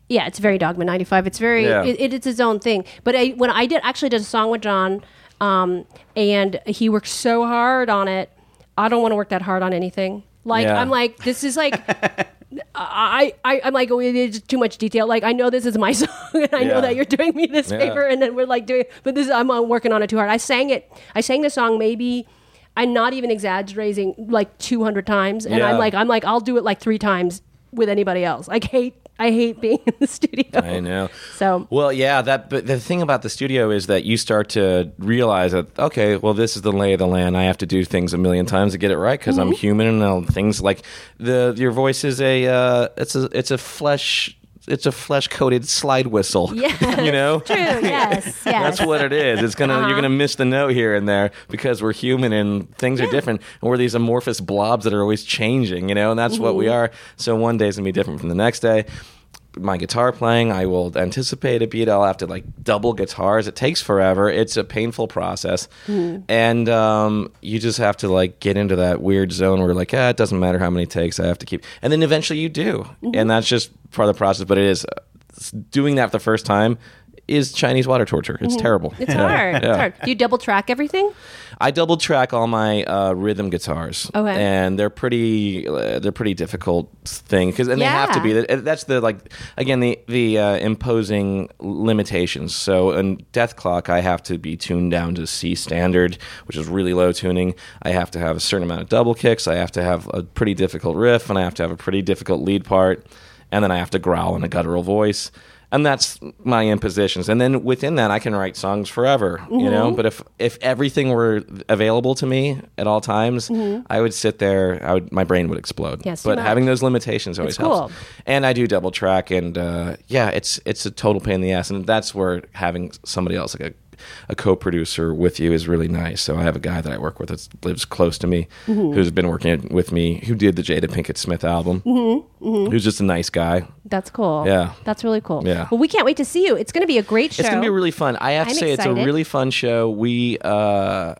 yeah it's very dogma 95 it's very Yeah. it, it's its own thing but I, when i did actually did a song with john um and he worked so hard on it i don't want to work that hard on anything like Yeah. i'm like this is like (laughs) I, I, I'm like, oh, it's too much detail. Like, I know this is my (laughs) song, and I know that you're doing me this Yeah. favor, and then we're like doing, but this, I'm uh, working on it too hard. I sang it, I sang the song maybe, I'm not even exaggerating, like 200 times, and Yeah. I'm like, I'm like, I'll do it like three times with anybody else. I hate, I hate being in the studio. I know. So Well, yeah, that. But the thing about the studio is that you start to realize that okay, well, this is the lay of the land. I have to do things a million times to get it right because I'm Mm-hmm. human, and all things like the your voice is a uh, it's a it's a flesh it's a flesh coated slide whistle. Yeah. (laughs) you know. true, (laughs) yes, yes. That's what it is. It's gonna Uh-huh. you're gonna miss the note here and there because we're human and things are different and we're these amorphous blobs that are always changing, you know, and that's what we Mm-hmm. are. So one day's gonna be different from the next day. My guitar playing, I will anticipate a beat. I'll have to like double guitars. It takes forever. It's a painful process, Mm-hmm. and um, you just have to like get into that weird zone where like, ah, it doesn't matter how many takes I have to keep, and then eventually you do, Mm-hmm. and that's just part of the process. But it is doing that for the first time is Chinese water torture. It's terrible. Mm-hmm. It's Yeah. hard. It's hard. Do you double track everything? I double track all my uh, rhythm guitars. Okay. and they're pretty uh, they're pretty difficult thing because and they have to be. That's the like again the the uh, imposing limitations. So in Dethklok, I have to be tuned down to C standard, which is really low tuning. I have to have a certain amount of double kicks. I have to have a pretty difficult riff, and I have to have a pretty difficult lead part, and then I have to growl in a guttural voice. And that's my impositions. And then within that, I can write songs forever, you know. Mm-hmm. But if if everything were available to me at all times, I would sit there. I would my brain would explode. Mm-hmm. Yes, but having those limitations always cool. helps. And I do double track, and uh, yeah, it's it's a total pain in the ass. And that's where having somebody else like a a co-producer with you is really nice. So I have a guy that I work with that lives close to me, Mm-hmm. who's been working with me, who did the Jada Pinkett Smith album, Mm-hmm. who's just a nice guy. That's cool. Yeah. That's really cool. Yeah. Well, we can't wait to see you. It's going to be a great show. It's gonna be really fun. I have to I'm say, it's a really fun show. We, uh,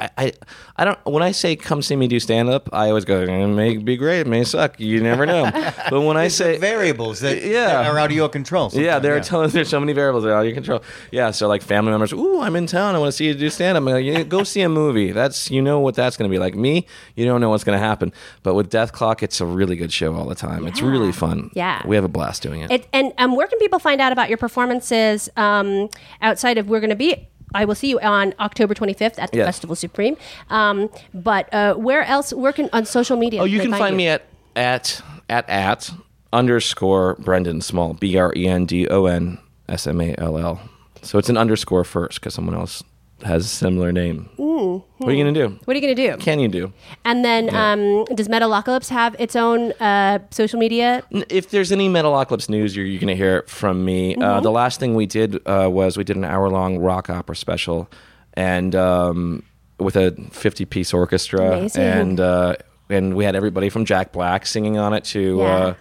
I, I, I don't. When I say come see me do stand up, I always go. It may be great. It may suck. You never know. (laughs) but when I say variables that, Yeah. that are out of your control. yeah, sometimes, there are tons, there's so many variables that are out of your control. Yeah, so like family members, ooh, I'm in town. I want to see you do stand up. Like, go see a movie. That's you know what that's going to be like. Me, you don't know what's going to happen. But with Dethklok, it's a really good show all the time. It's really fun. Yeah. we have a blast doing it. It, and um, where can people find out about your performances um, outside of we're going to be? I will see you on October 25th at the Yes. Festival Supreme. Um, but uh, where else? Where can on social media? Oh, you can find me at at at at underscore Brendon Small B R E N D O N S M A L L. So it's an underscore first because someone else has a similar name. What are you gonna do? What are you going to do? Can you do? and then um, does Metalocalypse have its own uh, social media? N- If there's any Metalocalypse news, you're, you're going to hear it from me. Uh, the last thing we did uh, was we did an hour long rock opera special, and um, with a 50 piece orchestra, Amazing. and uh, and we had everybody from Jack Black singing on it to Yeah.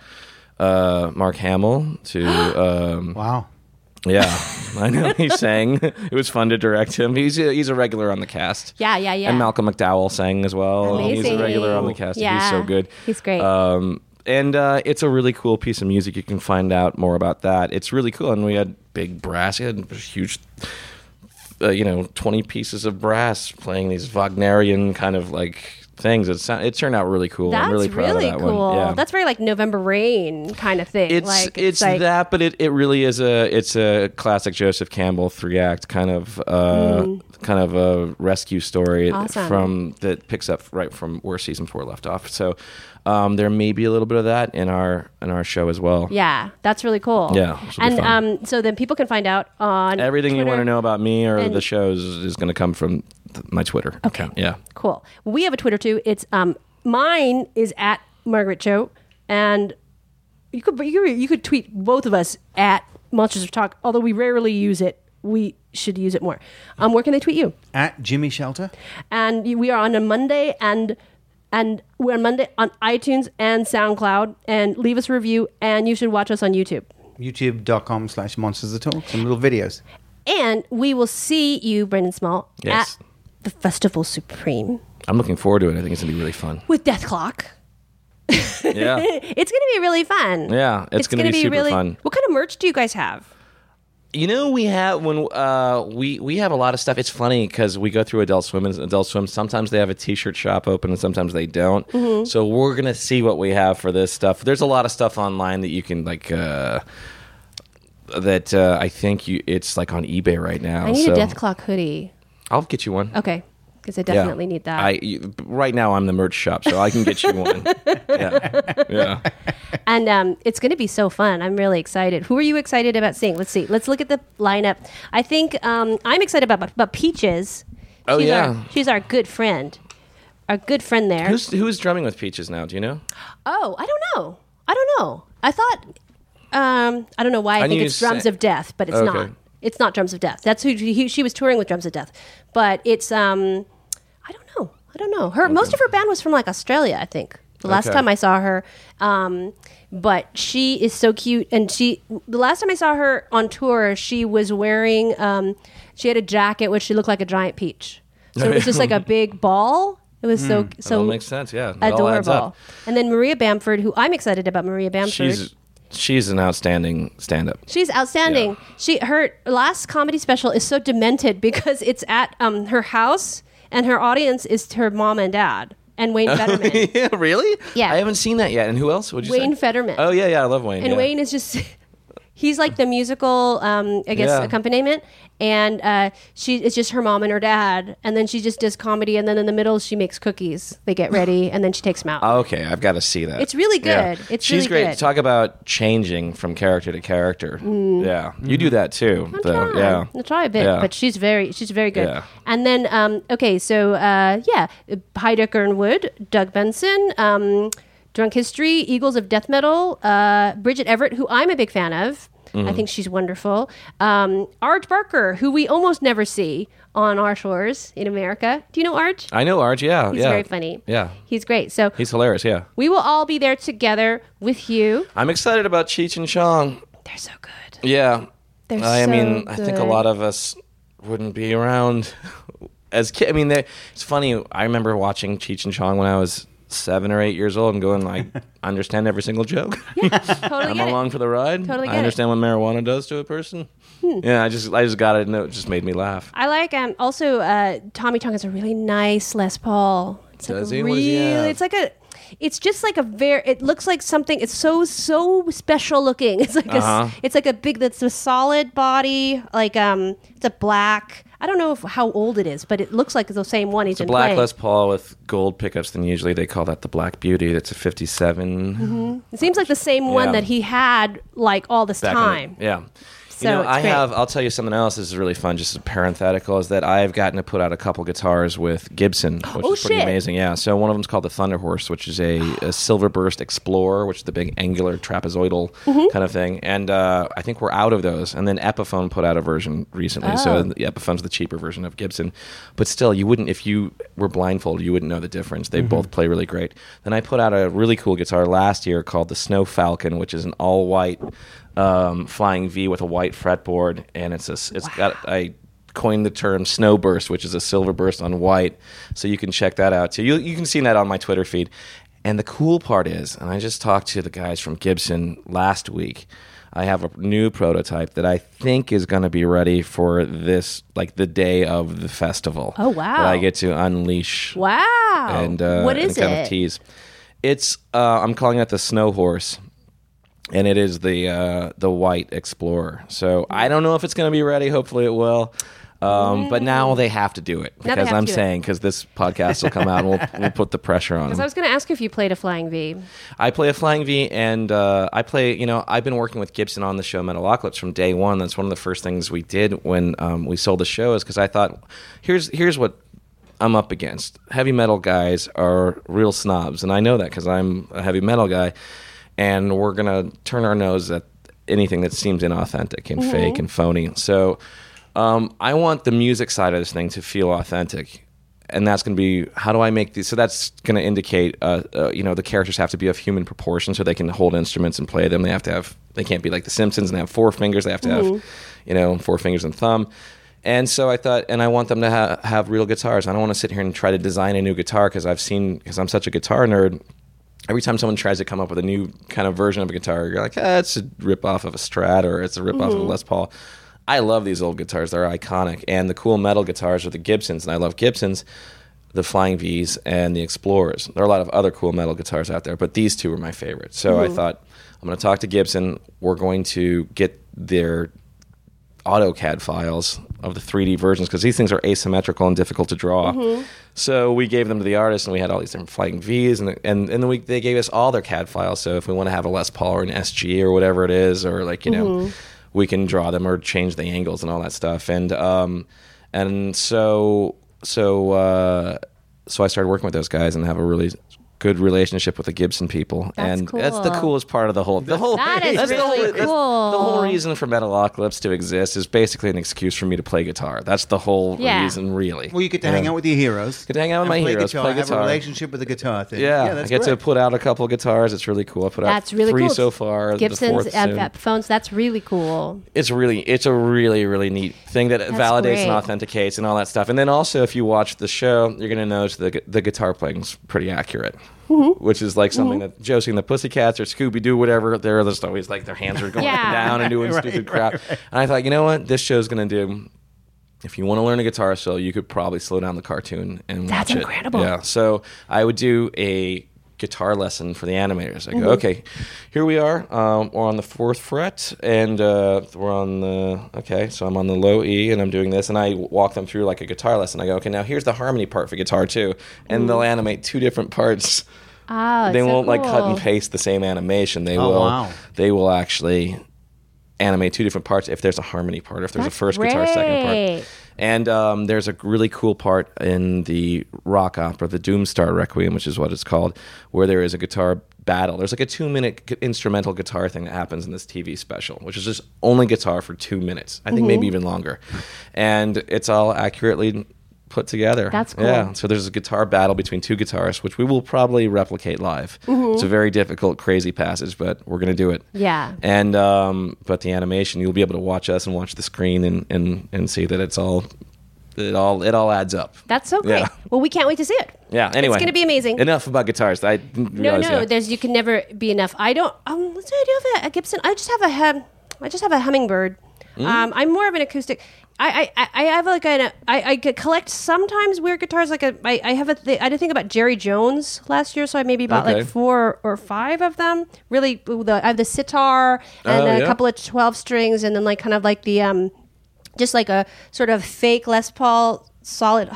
uh, uh, Mark Hamill to (gasps) um, Wow. Yeah, I know he sang. (laughs) It was fun to direct him. He's a, he's a regular on the cast. Yeah, yeah, yeah. And Malcolm McDowell sang as well. Amazing. He's a regular on the cast. Yeah, He's so good. he's great. Um, and uh, it's a really cool piece of music. You can find out more about that. It's really cool. And we had big brass. We had huge, uh, you know, twenty pieces of brass playing these Wagnerian kind of like things. It, sound- it turned out really cool. That's I'm really proud really of that cool. one. Yeah. That's very like November Rain kind of thing. it's like it's, like, that, but it, it really is a it's a classic Joseph Campbell three act kind of uh, kind of a rescue story Mm. Awesome. from that picks up right from where season four left off. So um, there may be a little bit of that in our in our show as well. Yeah, that's really cool. Yeah, this will be and um, so then people can find out on Everything you want to know about me or the shows is going to come from my Twitter. Okay. account. Yeah. Cool. We have a Twitter too. It's um, mine is at Margaret Cho, and you could you could, you could tweet both of us at Monsters of Talk. Although we rarely use it, we should use it more. Um, where can they tweet you? At Jimmy Shelter. and we are on a Monday and and we're on Monday on iTunes and SoundCloud and leave us a review and you should watch us on YouTube. YouTube.com slash Monsters of Talk. Some little videos. And we will see you, Brendon Small, Yes. at the Festival Supreme I'm looking forward to it. I think it's going to be really fun. with Dethklok. (laughs) Yeah. (laughs) It's going to be really fun. Yeah, it's gonna be super fun. What kind of merch do you guys have? You know, we have when uh, we we have a lot of stuff. It's funny because we go through Adult Swim and Adult Swim. Sometimes they have a T-shirt shop open, and sometimes they don't. Mm-hmm. So we're gonna see what we have for this stuff. There's a lot of stuff online that you can like. Uh, that uh, I think you it's like on eBay right now. I need so a Death Clock hoodie. I'll get you one. Okay, because I definitely need that. I you- right now I'm the merch shop, so I can get you one. (laughs) yeah, yeah. and um, it's going to be so fun. I'm really excited. Who are you excited about seeing? Let's see. Let's look at the lineup. I think um, I'm excited about about Peaches. Oh, she's yeah. our, she's our good friend. Our good friend there. Who's who's drumming with Peaches now? Do you know? oh, I don't know. I don't know. I thought. Um, I don't know why I, I think knew it's Drums said- of Death, but it's Okay. not. It's not Drums of Death. That's who he, she was touring with Drums of Death, but it's um, I don't know. I don't know. Her most of her band was from like Australia, I think. The last Okay. time I saw her, um, but she is so cute, and she. The last time I saw her on tour, she was wearing. Um, she had a jacket which she looked like a giant peach. So it was just like a (laughs) big ball. It was so That so all makes sense. Yeah, It all adds adorable. up. And then Maria Bamford, who I'm excited about Maria Bamford. She's she's an outstanding stand-up. She's outstanding. Yeah. She her last comedy special is so demented because (laughs) it's at um, her house and her audience is her mom and dad and Wayne (laughs) Federman. yeah, really? Yeah. I haven't seen that yet. And who else would you Wayne say? Federman. Oh yeah, yeah, I love Wayne. and yeah. Wayne is just (laughs) he's like the musical um, I guess Yeah. accompaniment and uh, she it's just her mom and her dad and then she just does comedy and then in the middle she makes cookies. They get ready and then she takes them out. Okay, I've got to see that. It's really Yeah. good. It's She's really great. good. Mm. Talk about changing from character to character. Yeah, you do that too. Though. Yeah, I'll try a bit, Yeah. but she's very she's very good. Yeah. And then um, okay, so uh, yeah, Heidecker and Wood, Doug Benson, um, Drunk History, Eagles of Death Metal, uh, Bridget Everett, who I'm a big fan of. Mm-hmm. I think she's wonderful. Um, Arj Barker, who we almost never see on our shores in America. Do you know Arj? I know Arj. Yeah, He's yeah. very funny. Yeah, He's great. So he's hilarious. Yeah, we will all be there together with you. I'm excited about Cheech and Chong. They're so good. Yeah, They're I so mean, I think a lot of us wouldn't be around (laughs) as kids. I mean, they, it's funny. I remember watching Cheech and Chong when I was seven or eight years old and going like, I (laughs) understand every single joke. Totally (laughs) I'm get along it. for the ride. Totally get I it. understand what marijuana does to a person. Yeah, I just I just got it and it just made me laugh. I like um also uh Tommy Chong has a really nice Les Paul. It's Does like he? a What does he really have? it's like a it's just like a very it looks like something it's so so special looking. (laughs) It's like a Uh-huh. s- it's like a big that's a solid body like um it's a black I don't know if, how old it is, but it looks like the same one he's It's a black playing. Les Paul with gold pickups. Then usually they call that the Black Beauty. That's a 57. Mm-hmm. It seems like the same one that he had like all this back in the- time. yeah. So you know, I great. have. I'll tell you something else. This is really fun. Just a parenthetical is that I've gotten to put out a couple guitars with Gibson, which Oh, is pretty shit. amazing. Yeah. So one of them's called the Thunder Horse, which is a, a (gasps) Silver Burst Explorer, which is the big angular trapezoidal Mm-hmm. kind of thing. And uh, I think we're out of those. And then Epiphone put out a version recently. Oh. So the Epiphone's the cheaper version of Gibson, but still, you wouldn't if you were blindfolded, you wouldn't know the difference. They both play really great. Then I put out a really cool guitar last year called the Snow Falcon, which is an all white um, Flying V with a white fretboard, and it's a it's got I coined the term snow burst, which is a silver burst on white. So you can check that out too. You you can see that on my Twitter feed. And the cool part is, and I just talked to the guys from Gibson last week. I have a new prototype that I think is going to be ready for this, like the day of the festival. Oh, wow. That I get to unleash Wow. and uh, what is and kind it? of tease. It's uh, I'm calling it the Snow Horse, and it is the uh, the White Explorer. So I don't know if it's going to be ready. Hopefully it will. Um, But now they have to do it because I'm to do it. saying because this podcast will come out and we'll, (laughs) we'll put the pressure on Because. I was going to ask if you played a flying V. I play a flying V, and uh, I play. You know, I've been working with Gibson on the show Metalocalypse from day one. That's one of the first things we did when um, we sold the show, is because I thought, here's here's what I'm up against. Heavy metal guys are real snobs, and I know that because I'm a heavy metal guy, and we're gonna turn our nose at anything that seems inauthentic and fake and phony. So. Um, I want the music side of this thing to feel authentic and that's going to be how do I make these? So that's going to indicate, uh, uh, you know, the characters have to be of human proportion, so they can hold instruments and play them. They have to have, they can't be like the Simpsons and have four fingers. They have to have, you know, four fingers and thumb. And so I thought, and I want them to ha- have real guitars. I don't want to sit here and try to design a new guitar because I've seen, because I'm such a guitar nerd. Every time someone tries to come up with a new kind of version of a guitar, you're like, ah, it's a rip off of a Strat or it's a rip off of a Les Paul. I love these old guitars; they're iconic. And the cool metal guitars are the Gibsons, and I love Gibsons, the Flying V's, and the Explorers. There are a lot of other cool metal guitars out there, but these two were my favorite. So I thought I'm going to talk to Gibson. We're going to get their AutoCAD files of the 3D versions because these things are asymmetrical and difficult to draw. So we gave them to the artist, and we had all these different Flying V's, and and and then we, they gave us all their CAD files. So if we want to have a Les Paul or an SG or whatever it is, or like you know, we can draw them or change the angles and all that stuff. And um, and so so uh, so I started working with those guys and have a really good relationship with the Gibson people, That's and that's the coolest part of the whole. The whole That is that's the really whole, that's cool. The whole reason for Metalocalypse to exist is basically an excuse for me to play guitar. That's the whole Yeah. reason, really. Well, you get to hang out with your heroes. Get to hang out with and my play heroes, Guitar, play Have a guitar. relationship with the guitar thing. Yeah, that's I get to put out a couple of guitars. It's really cool. I put out That's really three cool. so far. the Gibson's fourth soon. phones. That's really cool. it's really it's a really really neat thing that validates great. and authenticates and all that stuff. And then also, if you watch the show, you're going to notice the the guitar playing's pretty accurate, Mm-hmm. which is like something that Josie and the Pussycats or Scooby Doo, whatever. They're just always like their hands are going up and down and (laughs) doing stupid crap. And I thought, you know what, this show's going to do. If you want to learn a guitar solo, you could probably slow down the cartoon and That's watch it. incredible. Yeah. So I would do a guitar lesson for the animators. I go, Mm-hmm. okay, here we are. Um, we're on the fourth fret, and uh, we're on the okay. So I'm on the low E, and I'm doing this, and I walk them through like a guitar lesson. I go, okay, now here's the harmony part for guitar too, and they'll animate two different parts. Ah, they won't like cut and paste the same animation. They Oh, will. wow. They will actually animate two different parts if there's a harmony part, or if there's That's a first guitar, second part. And um, there's a really cool part in the rock opera, the Doomstar Requiem, which is what it's called, where there is a guitar battle. There's like a two minute instrumental guitar thing that happens in this TV special, which is just only guitar for two minutes. I think Mm-hmm. maybe even longer. And it's all accurately put together. That's cool. Yeah. So there's a guitar battle between two guitarists, which we will probably replicate live. Mm-hmm. It's a very difficult, crazy passage, but we're going to do it. Yeah. And um, but the animation, you'll be able to watch us and watch the screen and, and, and see that it's all it all it all adds up. That's so great. Yeah. Well, we can't wait to see it. Yeah. Anyway, it's going to be amazing. Enough about guitars. I No, no, there's you can never be enough. I don't. Um, what do I do have a, a Gibson? I just have a hum, I just have a hummingbird. Mm. Um, I'm more of an acoustic. I, I, I have like an I, I collect sometimes weird guitars like a I, I have a th- I did think about Jerry Jones last year so I maybe bought Okay. like four or five of them really the, I have the sitar and Oh, a yeah. couple of twelve strings and then like kind of like the um just like a sort of fake Les Paul solid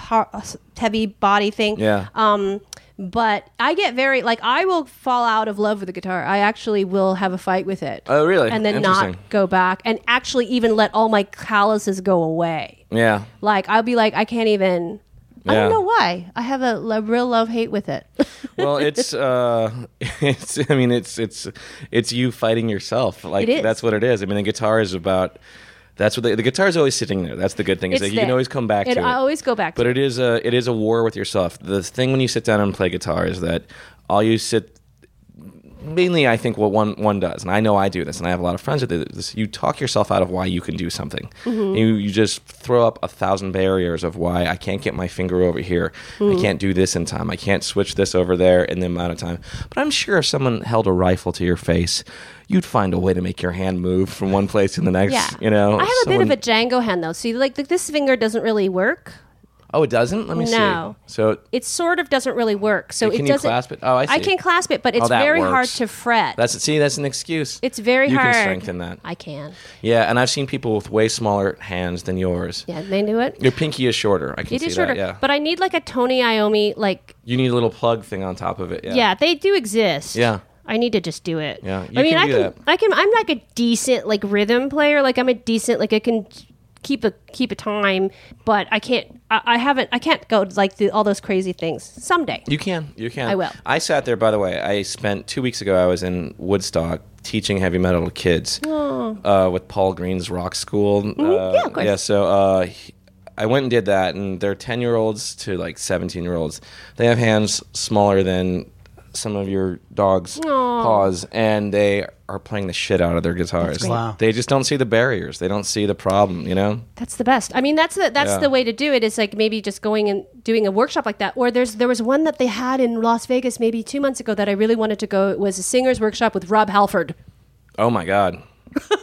heavy body thing Yeah. um, but I get very like I will fall out of love with the guitar. I actually will have a fight with it. Oh, really? And then not Interesting. go back, and actually even let all my calluses go away. yeah. Like I'll be like, I can't even. I Yeah. don't know why. I have a, a real love hate with it. (laughs) Well, it's uh, (laughs) it's. I mean, it's it's it's you fighting yourself. Like It is. that's what it is. I mean, the guitar is about. That's what the, the guitar is always sitting there. That's the good thing is that you can always come back It- to it. I always go back to it. But it. it is a it is a war with yourself. The thing when you sit down and play guitar is that all you sit mainly I think what one one does, and I know I do this, and I have a lot of friends that do this. You talk yourself out of why you can do something. Mm-hmm. You you just throw up a thousand barriers of why I can't get my finger over here. Mm-hmm. I can't do this in time. I can't switch this over there in the amount of time. But I'm sure if someone held a rifle to your face, you'd find a way to make your hand move from one place to the next. Yeah. You know, I have a bit of a Django hand though. See, like th- this finger doesn't really work. Oh, it doesn't. Let me No. see. So It sort of doesn't really work. So Can it you doesn't. clasp it? Oh, I see. can clasp it, but it's Oh, very hard to fret. that's see, that's an excuse. it's very you hard. You can strengthen that. I can. Yeah, and I've seen people with way smaller hands than yours. Yeah, they do it. Your pinky is shorter. I can It see is shorter, that. Yeah, but I need like a Tony Iommi. Like, you need a little plug thing on top of it. Yeah. yeah, they do exist. Yeah. I need to just do it. Yeah, I you mean, can I do can. that. I can. I'm like a decent like rhythm player. Like I'm a decent. Like I can keep a keep a time, but I can't. I, I haven't. I can't go like the, all those crazy things. Someday. You can. You can. I will. I sat there. By the way, I spent two weeks ago. I was in Woodstock teaching heavy metal to kids uh, with Paul Green's Rock School. Uh, Mm-hmm. yeah, of course. Yeah. So uh, he- I went and did that, and they're ten year olds to like seventeen year olds. They have hands smaller than some of your dog's paws, and they are playing the shit out of their guitars. Wow. They just don't see the barriers. They don't see the problem. You know. That's the best. I mean, that's the that's Yeah. the way to do it. Is like maybe just going and doing a workshop like that. Or there's there was one that they had in Las Vegas maybe two months ago that I really wanted to go. It was a singers workshop with Rob Halford. Oh my God. (laughs)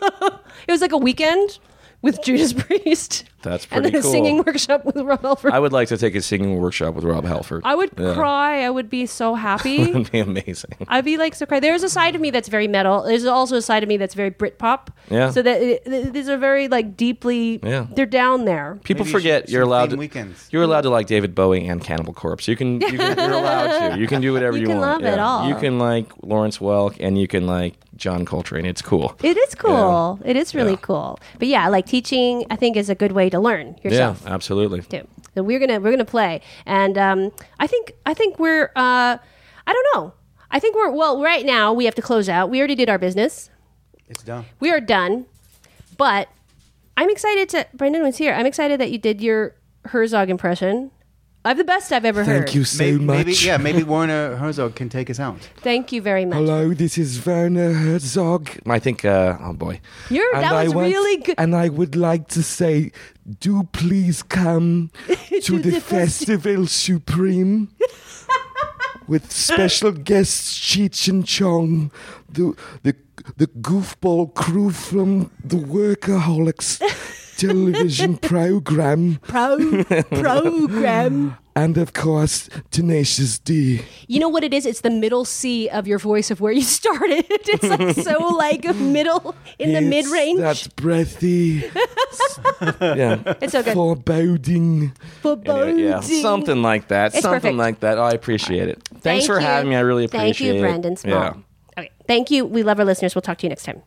It was like a weekend with Judas (laughs) Priest. That's and pretty then cool. a singing workshop with Rob Halford. I would like to take a singing workshop with Rob Halford. I would Yeah. cry. I would be so happy. (laughs) That'd be amazing. I'd be like so cry. There's a side of me that's very metal. There's also a side of me that's very Britpop. Yeah. So that it, th- these are very like deeply. Yeah. They're down there. People Maybe you forget should- you're some allowed theme to. weekends. You're allowed to like David Bowie and Cannibal Corpse. You can. You can you're allowed to. (laughs) You can do whatever You you, can want. love it all. You can like Lawrence Welk and you can like John Coltrane. It's cool. It is cool. It is really Yeah. cool. But yeah, like teaching, I think is a good way to learn yourself. Yeah, absolutely. too. So we're gonna we're gonna play, and um, I think I think we're uh, I don't know. I think we're well right now. We have to close out. We already did our business. It's done. We are done. But I'm excited to. Brendon was here. I'm excited that you did your Herzog impression. I have the best I've ever heard. Thank you so maybe, much. maybe yeah, maybe Werner Herzog can take us out. Thank you very much. Hello, this is Werner Herzog. I think. Uh, oh boy. You're, that I was want- really good. And I would like to say, do please come (laughs) to, To the, the Festival Supreme (laughs) with special guests Cheech and Chong, the, the, the goofball crew from the Workaholics (laughs) television (laughs) program, Pro program. and of course, Tenacious D. You know what it is? It's the middle C of your voice of where you started. (laughs) It's like so like middle in the It's mid range. That's breathy, (laughs) Yeah. It's so good. foreboding. Anyway, yeah. Foreboding. Something like that. It's Something perfect. like that. Oh, I appreciate it. Thanks Thank for you. having me. I really appreciate Thank you, it. Brendon Small. Yeah. Okay. Thank you. We love our listeners. We'll talk to you next time.